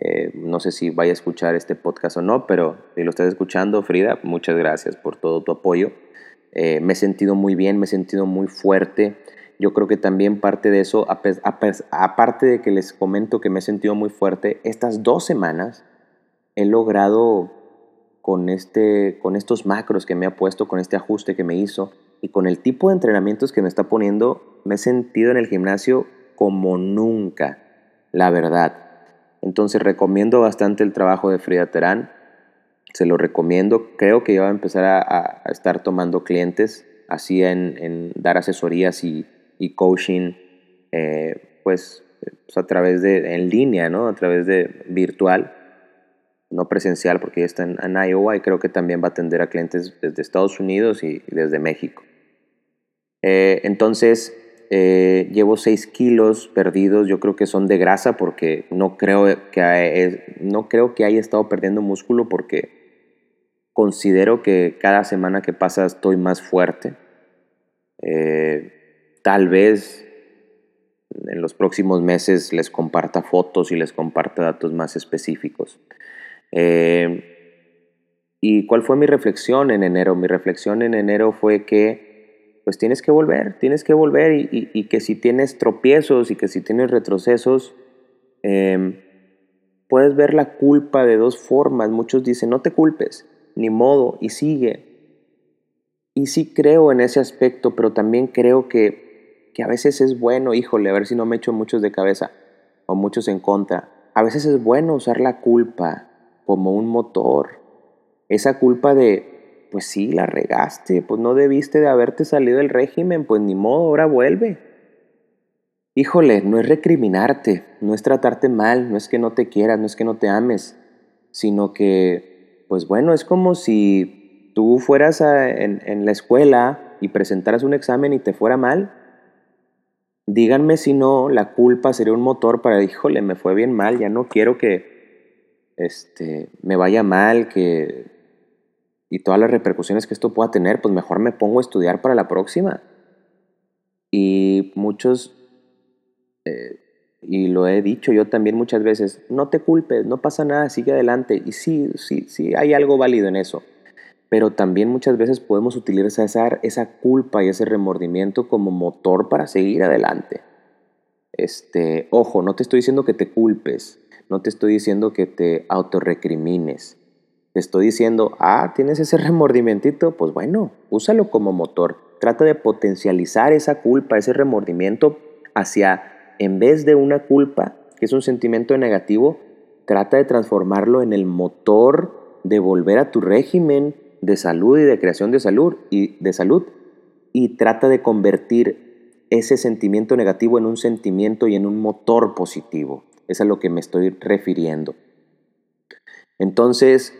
Eh, no sé si vaya a escuchar este podcast o no, pero si lo estás escuchando, Frida, muchas gracias por todo tu apoyo. Eh, me he sentido muy bien, me he sentido muy fuerte. Yo creo que también parte de eso, aparte de que les comento que me he sentido muy fuerte, estas dos semanas he logrado con, este, con estos macros que me ha puesto, con este ajuste que me hizo y con el tipo de entrenamientos que me está poniendo, me he sentido en el gimnasio como nunca, la verdad. Entonces recomiendo bastante el trabajo de Frida Terán. se lo recomiendo. Creo que ya va a empezar a, estar tomando clientes, así en, dar asesorías y, coaching, eh, pues, pues, a través de, en línea, ¿no? A través de virtual, no presencial, porque ya está en, Iowa y creo que también va a atender a clientes desde Estados Unidos y, desde México. Eh, entonces, eh, llevo 6 kilos perdidos, yo creo que son de grasa porque no creo que, no creo que haya estado perdiendo músculo porque considero que cada semana que pasa estoy más fuerte. Eh, tal vez en los próximos meses les comparta fotos y les comparta datos más específicos. Eh, ¿Y cuál fue mi reflexión en enero? Mi reflexión en enero fue que pues tienes que volver, tienes que volver y, que si tienes tropiezos y que si tienes retrocesos, em, puedes ver la culpa de dos formas. Muchos dicen, no te culpes, ni modo, y sigue. Y sí creo en ese aspecto, pero también creo que, que a veces es bueno, híjole, a ver si no me echo muchos de cabeza o muchos en contra. A veces es bueno usar la culpa como un motor. Esa culpa de, pues sí, la regaste, pues no debiste de haberte salido del régimen, pues ni modo, ahora vuelve. Híjole, no es recriminarte, no es tratarte mal, no es que no te quieras, no es que no te ames, sino que, pues bueno, es como si tú fueras en, en la escuela y presentaras un examen y te fuera mal. Díganme si no, la culpa sería un motor para, híjole, me fue bien mal, ya no quiero que, este, me vaya mal, que, y todas las repercusiones que esto pueda tener, pues mejor me pongo a estudiar para la próxima. Y muchos, eh, y lo he dicho yo también muchas veces, no te culpes, no pasa nada, sigue adelante. Y sí, sí, sí, hay algo válido en eso. Pero también muchas veces podemos utilizar esa, esa culpa y ese remordimiento como motor para seguir adelante. Este, ojo, no te estoy diciendo que te culpes, no te estoy diciendo que te autorrecrimines. Te estoy diciendo, ah, tienes ese remordimiento, pues bueno, úsalo como motor. Trata de potencializar esa culpa, ese remordimiento hacia, en vez de una culpa, que es un sentimiento negativo, trata de transformarlo en el motor de volver a tu régimen de salud y de creación de salud y de salud y trata de convertir ese sentimiento negativo en un sentimiento y en un motor positivo. Es a lo que me estoy refiriendo. Entonces,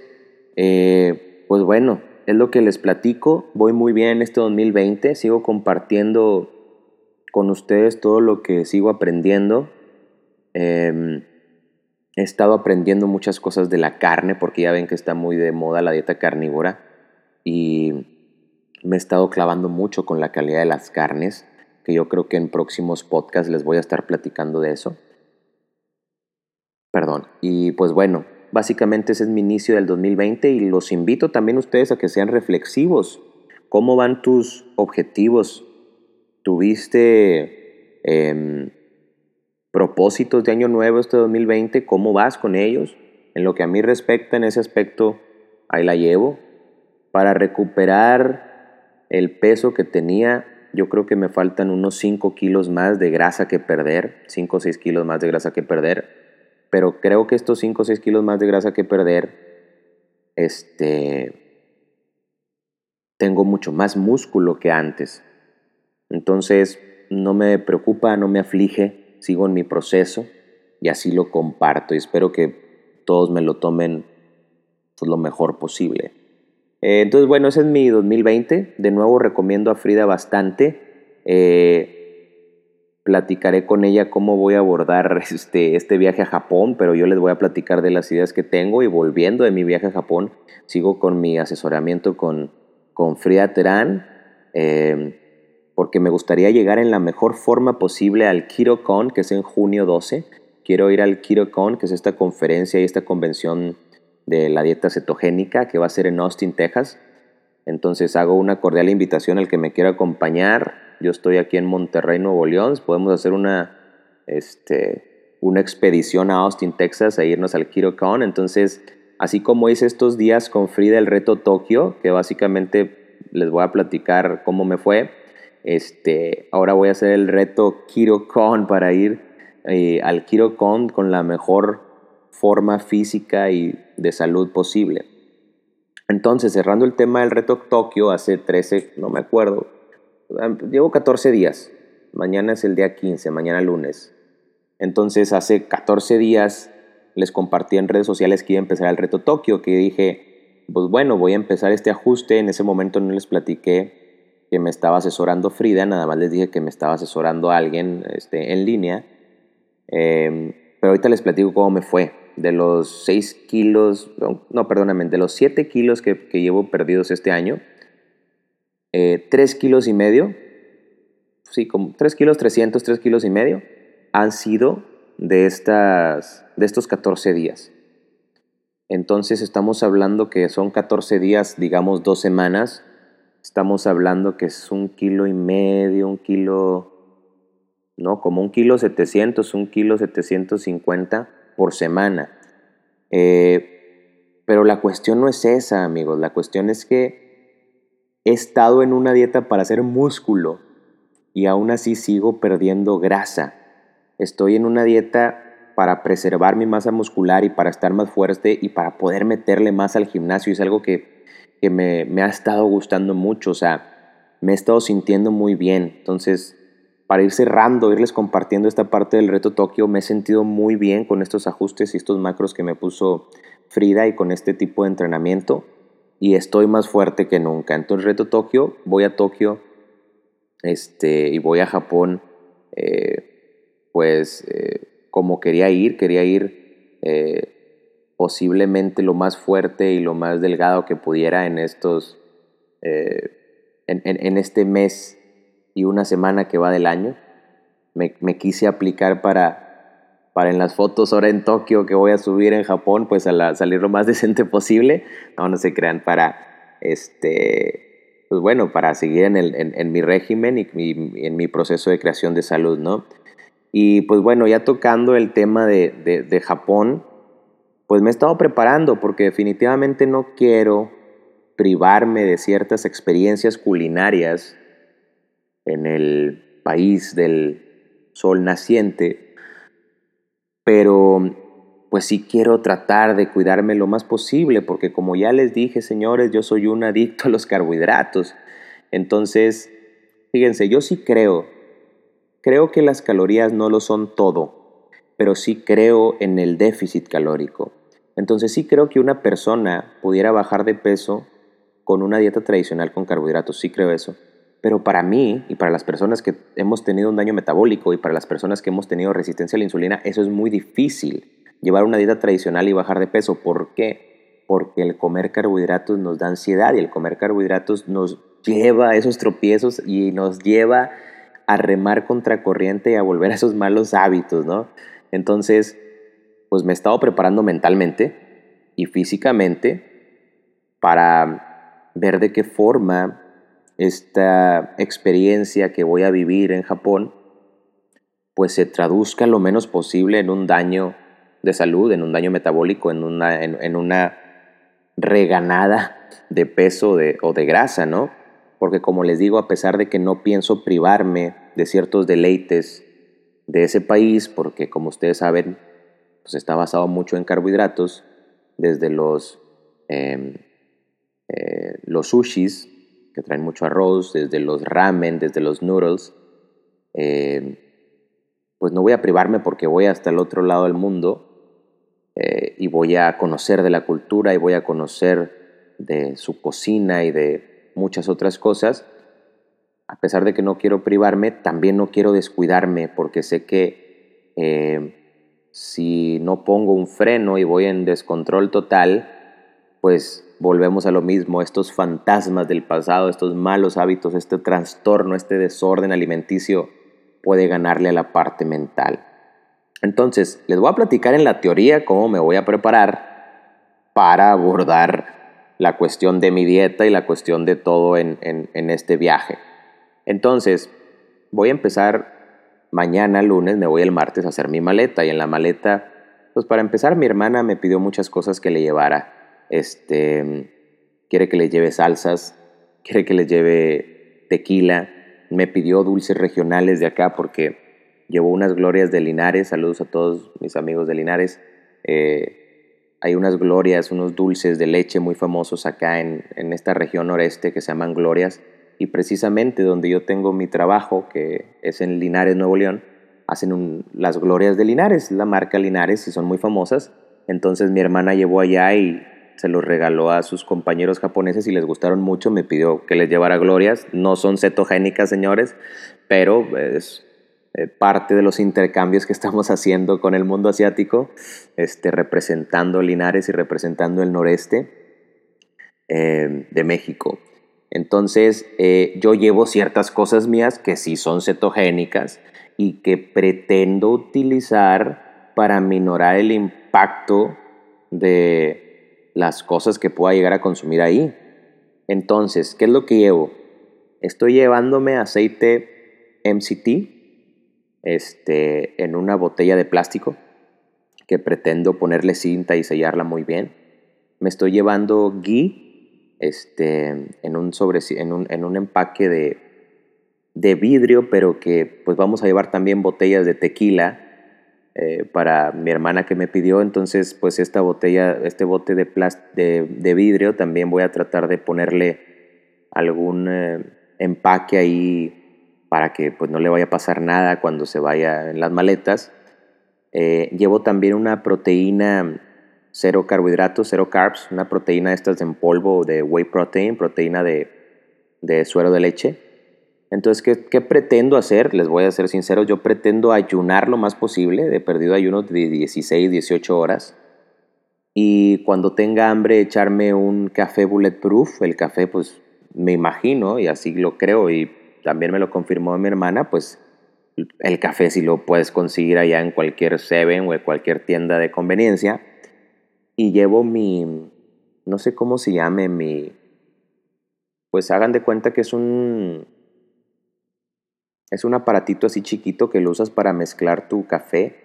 eh, pues bueno, es lo que les platico. Voy muy bien en este 2020. Sigo compartiendo con ustedes todo lo que sigo aprendiendo. Em, he estado aprendiendo muchas cosas de la carne porque ya ven que está muy de moda la dieta carnívora y me he estado clavando mucho con la calidad de las carnes, que yo creo que en próximos podcasts les voy a estar platicando de eso. Perdón. Y pues bueno, básicamente ese es mi inicio del 2020 y los invito también ustedes a que sean reflexivos. ¿Cómo van tus objetivos? ¿Tuviste em, propósitos de año nuevo este 2020? ¿Cómo vas con ellos? En lo que a mí respecta, en ese aspecto, ahí la llevo. Para recuperar el peso que tenía, yo creo que me faltan unos 5 kilos más de grasa que perder, 5 o 6 kilos más de grasa que perder pero creo que estos 5 o 6 kilos más de grasa que perder, este, tengo mucho más músculo que antes. Entonces, no me preocupa, no me aflige, sigo en mi proceso y así lo comparto y espero que todos me lo tomen pues, lo mejor posible. Eh, entonces, bueno, ese es mi 2020. De nuevo recomiendo a Frida bastante. Eh, platicaré con ella cómo voy a abordar este, este viaje a Japón, pero yo les voy a platicar de las ideas que tengo y volviendo de mi viaje a Japón, sigo con mi asesoramiento con, con Frida Terán, em, porque me gustaría llegar en la mejor forma posible al KiroCon, que es en junio 12. Quiero ir al KiroCon, que es esta conferencia y esta convención de la dieta cetogénica que va a ser en Austin, Texas. Entonces hago una cordial invitación al que me quiera acompañar yo estoy aquí en Monterrey, Nuevo León. Podemos hacer una, este, una expedición a Austin, Texas, e irnos al KiroCon. Entonces, así como hice estos días con Frida el reto Tokio, que básicamente les voy a platicar cómo me fue, este, ahora voy a hacer el reto KiroCon para ir eh, al KiroCon con la mejor forma física y de salud posible. Entonces, cerrando el tema del reto Tokio, hace 13, no me acuerdo, llevo 14 días. Mañana es el día 15, mañana lunes. Entonces, hace 14 días les compartí en redes sociales que iba a empezar el reto Tokio, que dije, pues bueno, voy a empezar este ajuste. En ese momento no les platiqué que me estaba asesorando Frida, nada más les dije que me estaba asesorando alguien este, en línea. Em, pero ahorita les platico cómo me fue. De los 6 kilos, no, perdóname, de los 7 kilos que, llevo perdidos este año, 3 eh, kilos y medio, sí, como 3 kilos 300, 3 kilos y medio, han sido de, estas, de estos 14 días. Entonces estamos hablando que son 14 días, digamos dos semanas. Estamos hablando que es un kilo y medio, un kilo, no, como un kilo 700, un kilo 750 por semana. Eh, pero la cuestión no es esa, amigos. La cuestión es que he estado en una dieta para hacer músculo y aún así sigo perdiendo grasa. Estoy en una dieta para preservar mi masa muscular y para estar más fuerte y para poder meterle más al gimnasio. Es algo que, me, ha estado gustando mucho, o sea, me he estado sintiendo muy bien. Entonces, para ir cerrando, irles compartiendo esta parte del reto Tokio, me he sentido muy bien con estos ajustes y estos macros que me puso Frida y con este tipo de entrenamiento y estoy más fuerte que nunca. Entonces, reto Tokio, voy a Tokio este, y voy a Japón. Eh, pues eh, como quería ir, quería ir eh, posiblemente lo más fuerte y lo más delgado que pudiera en estos, eh, en, este mes y una semana que va del año. Me, quise aplicar para, para en las fotos ahora en Tokio que voy a subir en Japón, pues a salir lo más decente posible. No, no se crean, para este, pues bueno, para seguir en, el, en, mi régimen y, y, en mi proceso de creación de salud, ¿no? Y pues bueno, ya tocando el tema de, Japón, pues me he estado preparando porque definitivamente no quiero privarme de ciertas experiencias culinarias en el país del sol naciente, pero pues sí quiero tratar de cuidarme lo más posible, porque como ya les dije, señores, yo soy un adicto a los carbohidratos. Entonces, fíjense, yo sí creo Creo que las calorías no lo son todo, pero sí creo en el déficit calórico. Entonces sí creo que una persona pudiera bajar de peso con una dieta tradicional con carbohidratos, sí creo eso. Pero para mí y para las personas que hemos tenido un daño metabólico y para las personas que hemos tenido resistencia a la insulina, eso es muy difícil. Llevar una dieta tradicional y bajar de peso. ¿Por qué? Porque el comer carbohidratos nos da ansiedad y el comer carbohidratos nos lleva a esos tropiezos y nos lleva a remar contracorriente y a volver a esos malos hábitos, ¿no? Entonces, pues me he estado preparando mentalmente y físicamente para ver de qué forma esta experiencia que voy a vivir en Japón, pues se traduzca lo menos posible en un daño de salud, en un daño metabólico, en una, en, una reganada de peso o de grasa, ¿no? porque como les digo, a pesar de que no pienso privarme de ciertos deleites de ese país, porque como ustedes saben, pues está basado mucho en carbohidratos, desde los, em, eh, los sushis, que traen mucho arroz, desde los ramen, desde los noodles, em, pues no voy a privarme porque voy hasta el otro lado del mundo eh, y voy a conocer de la cultura y voy a conocer de su cocina y de muchas otras cosas, a pesar de que no quiero privarme, también no quiero descuidarme porque sé que eh, si no pongo un freno y voy en descontrol total, pues volvemos a lo mismo, estos fantasmas del pasado, estos malos hábitos, este trastorno, este desorden alimenticio puede ganarle a la parte mental. Entonces, les voy a platicar en la teoría cómo me voy a preparar para abordar la cuestión de mi dieta y la cuestión de todo en, este viaje. Entonces, voy a empezar mañana, lunes, me voy el martes a hacer mi maleta y en la maleta, pues para empezar, mi hermana me pidió muchas cosas que le llevara. Este, quiere que le lleve salsas, quiere que le lleve tequila, me pidió dulces regionales de acá porque llevó unas glorias de Linares, saludos a todos mis amigos de Linares. Eh, hay unas glorias, unos dulces de leche muy famosos acá en, en esta región noreste que se llaman glorias. Y precisamente donde yo tengo mi trabajo, que es en Linares, Nuevo León, hacen las glorias de Linares, la marca Linares, y son muy famosas. Entonces mi hermana llevó allá y se los regaló a sus compañeros japoneses y les gustaron mucho. Me pidió que les llevara glorias. No son cetogénicas, señores, pero es eh, parte de los intercambios que estamos haciendo con el mundo asiático, este, representando Linares y representando el noreste eh, de México. Entonces, eh, yo llevo ciertas cosas mías que sí son cetogénicas y que pretendo utilizar para minorar el impacto de las cosas que pueda llegar a consumir ahí. Entonces, ¿qué es lo que llevo? Estoy llevándome aceite MCT, este, en una botella de plástico que pretendo ponerle cinta y sellarla muy bien. Me estoy llevando ghee este, en, un sobre, en, un, en un empaque de, de, vidrio, pero que pues vamos a llevar también botellas de tequila eh, para mi hermana que me pidió. Entonces, pues esta botella, este bote de, de, de vidrio, también voy a tratar de ponerle algún eh, empaque ahí para que pues, no le vaya a pasar nada cuando se vaya en las maletas. Eh, llevo también una proteína cero carbohidratos, cero carbs, una proteína de estas en polvo de whey protein, proteína de, de suero de leche. Entonces, ¿qué, ¿qué, pretendo hacer? Les voy a ser sincero, yo pretendo ayunar lo más posible, de perdido ayuno de 16, 18 horas. Y cuando tenga hambre, echarme un café bulletproof. El café, pues me imagino, y así lo creo, y también me lo confirmó mi hermana, pues el café si lo puedes conseguir allá en cualquier Seven o en cualquier tienda de conveniencia. Y llevo mi, no sé cómo se llame, mi, pues hagan de cuenta que es un, es un aparatito así chiquito que lo usas para mezclar tu café.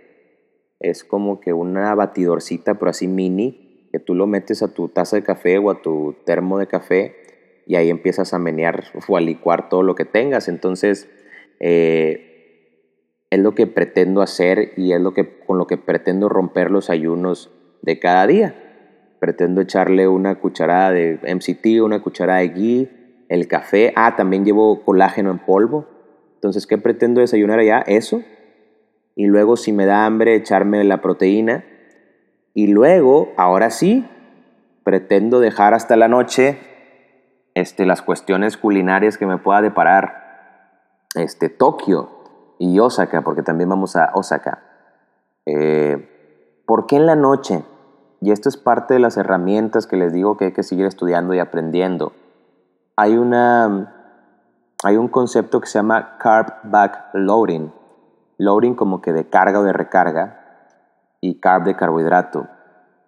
Es como que una batidorcita, pero así mini, que tú lo metes a tu taza de café o a tu termo de café y ahí empiezas a menear o a licuar todo lo que tengas. Entonces, eh, es lo que pretendo hacer y es lo que, con lo que pretendo romper los ayunos de cada día. Pretendo echarle una cucharada de MCT, una cucharada de ghee, el café. Ah, también llevo colágeno en polvo. Entonces, ¿qué pretendo desayunar allá? Eso. Y luego, si me da hambre, echarme la proteína. Y luego, ahora sí, pretendo dejar hasta la noche este, las cuestiones culinarias que me pueda deparar este, Tokio y Osaka, porque también vamos a Osaka. Eh, ¿Por qué en la noche? Y esto es parte de las herramientas que les digo que hay que seguir estudiando y aprendiendo. Hay, una, hay un concepto que se llama carb back loading. Loading como que de carga o de recarga y carb de carbohidrato.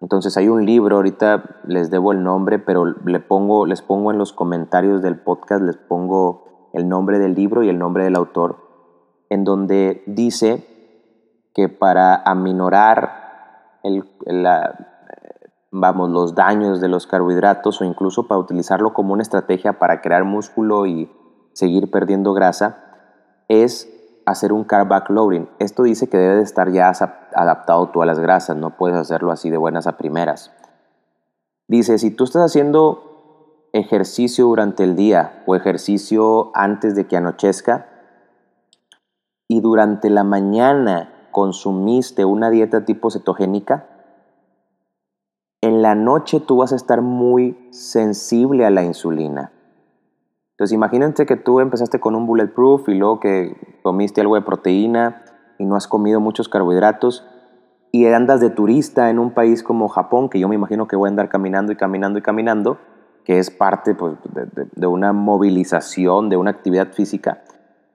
Entonces hay un libro, ahorita les debo el nombre, pero le pongo, les pongo en los comentarios del podcast, les pongo el nombre del libro y el nombre del autor, en donde dice que para aminorar el, vamos, los daños de los carbohidratos o incluso para utilizarlo como una estrategia para crear músculo y seguir perdiendo grasa, es hacer un carb backloading. Esto dice que debe de estar ya adaptado tú a las grasas, no puedes hacerlo así de buenas a primeras. Dice, si tú estás haciendo ejercicio durante el día o ejercicio antes de que anochezca y durante la mañana consumiste una dieta tipo cetogénica, en la noche tú vas a estar muy sensible a la insulina. Entonces imagínate que tú empezaste con un bulletproof y luego que comiste algo de proteína y no has comido muchos carbohidratos y andas de turista en un país como Japón, que yo me imagino que voy a andar caminando y caminando y caminando, que es parte pues, de, una movilización, de una actividad física,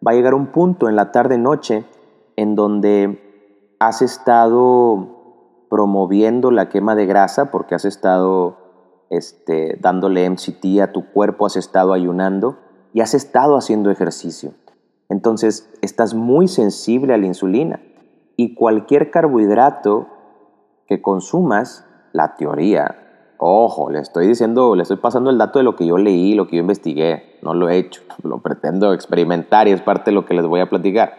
va a llegar un punto en la tarde-noche en donde has estado promoviendo la quema de grasa porque has estado este, dándole MCT a tu cuerpo, has estado ayunando y has estado haciendo ejercicio. Entonces, estás muy sensible a la insulina y cualquier carbohidrato que consumas, la teoría, ojo, le estoy diciendo, le estoy pasando el dato de lo que yo leí, lo que yo investigué, no lo he hecho, lo pretendo experimentar y es parte de lo que les voy a platicar.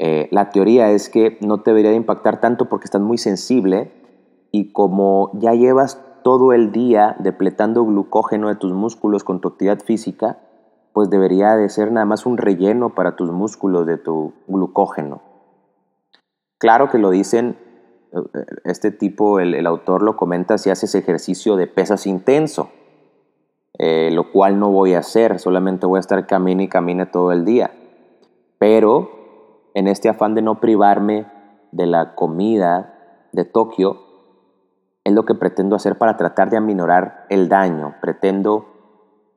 Eh, la teoría es que no te debería de impactar tanto porque estás muy sensible y como ya llevas todo el día depletando glucógeno de tus músculos con tu actividad física, pues debería de ser nada más un relleno para tus músculos de tu glucógeno. Claro que lo dicen, eh, este tipo, el, autor lo comenta si haces ejercicio de pesas intenso, eh, lo cual no voy a hacer, solamente voy a estar camine y camine todo el día. Pero en este afán de no privarme de la comida de Tokio, es lo que pretendo hacer para tratar de aminorar el daño. Pretendo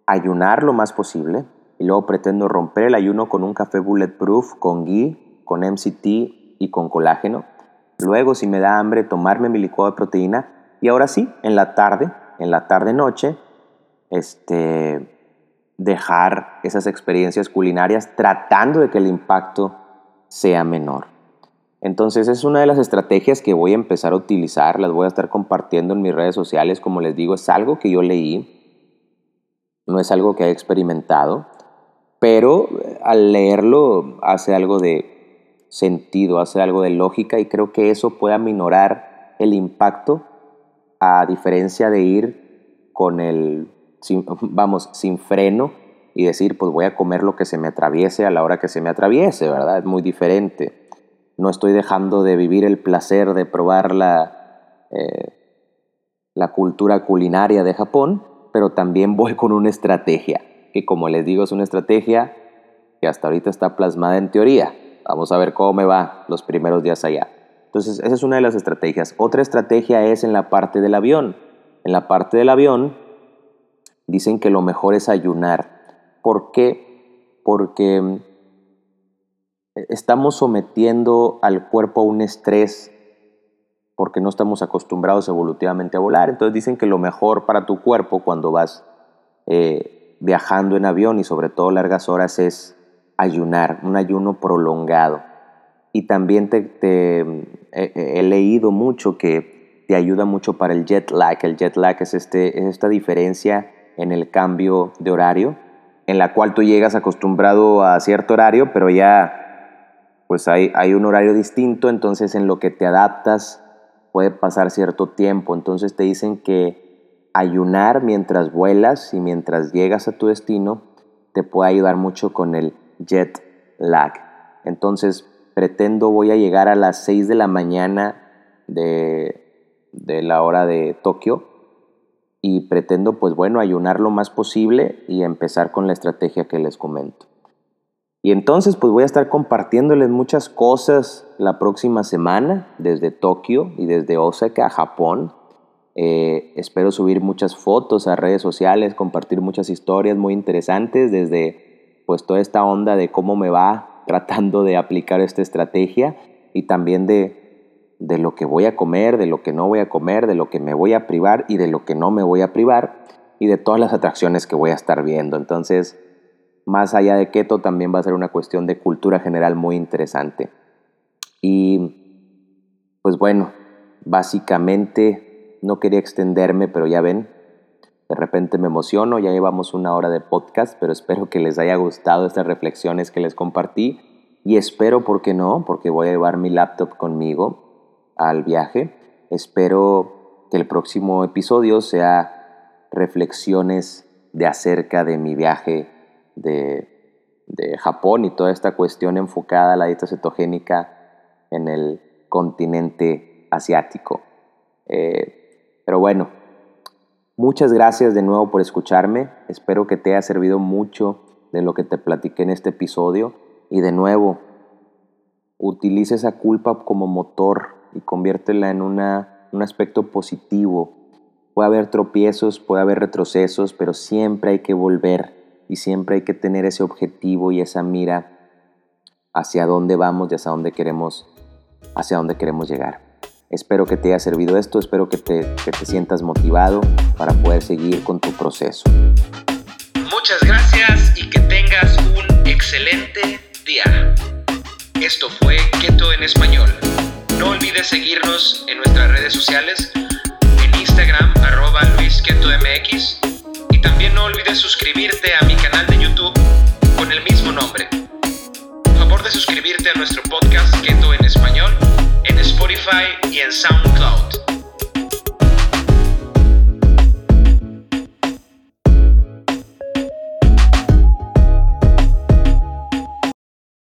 ayunar lo más posible y luego pretendo romper el ayuno con un café bulletproof, con ghee, con MCT y con colágeno. Luego, si me da hambre, tomarme mi licuado de proteína y ahora sí, en la tarde, en la tarde-noche, este, dejar esas experiencias culinarias tratando de que el impacto sea menor. Entonces es una de las estrategias que voy a empezar a utilizar, las voy a estar compartiendo en mis redes sociales, como les digo, es algo que yo leí, no es algo que he experimentado, pero al leerlo hace algo de sentido, hace algo de lógica y creo que eso puede aminorar el impacto a diferencia de ir con el, vamos, sin freno y decir, pues voy a comer lo que se me atraviese a la hora que se me atraviese, ¿verdad? Es muy diferente no estoy dejando de vivir el placer de probar la, eh, la cultura culinaria de Japón, pero también voy con una estrategia, que como les digo es una estrategia que hasta ahorita está plasmada en teoría. Vamos a ver cómo me va los primeros días allá. Entonces, esa es una de las estrategias. Otra estrategia es en la parte del avión. En la parte del avión dicen que lo mejor es ayunar. ¿Por qué? Porque estamos sometiendo al cuerpo a un estrés porque no estamos acostumbrados evolutivamente a volar. Entonces dicen que lo mejor para tu cuerpo cuando vas eh, viajando en avión y sobre todo largas horas es ayunar, un ayuno prolongado. Y también te, he leído mucho que te ayuda mucho para el jet lag. El jet lag es, este, es esta diferencia en el cambio de horario, en la cual tú llegas acostumbrado a cierto horario, pero ya pues hay, hay un horario distinto, entonces en lo que te adaptas puede pasar cierto tiempo. Entonces te dicen que ayunar mientras vuelas y mientras llegas a tu destino te puede ayudar mucho con el jet lag. Entonces pretendo voy a llegar a las 6 de la mañana de, de la hora de Tokio y pretendo pues bueno ayunar lo más posible y empezar con la estrategia que les comento. Y entonces pues voy a estar compartiéndoles muchas cosas la próxima semana desde Tokio y desde Osaka, Japón. Eh, espero subir muchas fotos a redes sociales, compartir muchas historias muy interesantes desde pues toda esta onda de cómo me va tratando de aplicar esta estrategia y también de, de lo que voy a comer, de lo que no voy a comer, de lo que me voy a privar y de lo que no me voy a privar y de todas las atracciones que voy a estar viendo. Entonces, más allá de keto también va a ser una cuestión de cultura general muy interesante. Y pues bueno, básicamente no quería extenderme, pero ya ven, de repente me emociono, ya llevamos una hora de podcast, pero espero que les haya gustado estas reflexiones que les compartí y espero, ¿por qué no? Porque voy a llevar mi laptop conmigo al viaje. Espero que el próximo episodio sea reflexiones de acerca de mi viaje de, Japón y toda esta cuestión enfocada a la dieta cetogénica en el continente asiático. Eh, pero bueno, muchas gracias de nuevo por escucharme. Espero que te haya servido mucho de lo que te platiqué en este episodio. Y de nuevo, utiliza esa culpa como motor y conviértela en una, un aspecto positivo. Puede haber tropiezos, puede haber retrocesos, pero siempre hay que volver y siempre hay que tener ese objetivo y esa mira hacia dónde vamos y hacia dónde queremos, hacia dónde queremos llegar. Espero que te haya servido esto, espero que te, que te sientas motivado para poder seguir con tu proceso. Muchas gracias y que tengas un excelente día. Esto fue Keto en Español. No olvides seguirnos en nuestras redes sociales, en Instagram arroba LuisKetoMX también no olvides suscribirte a mi canal de YouTube con el mismo nombre. Por favor de suscribirte a nuestro podcast Keto en Español en Spotify y en SoundCloud.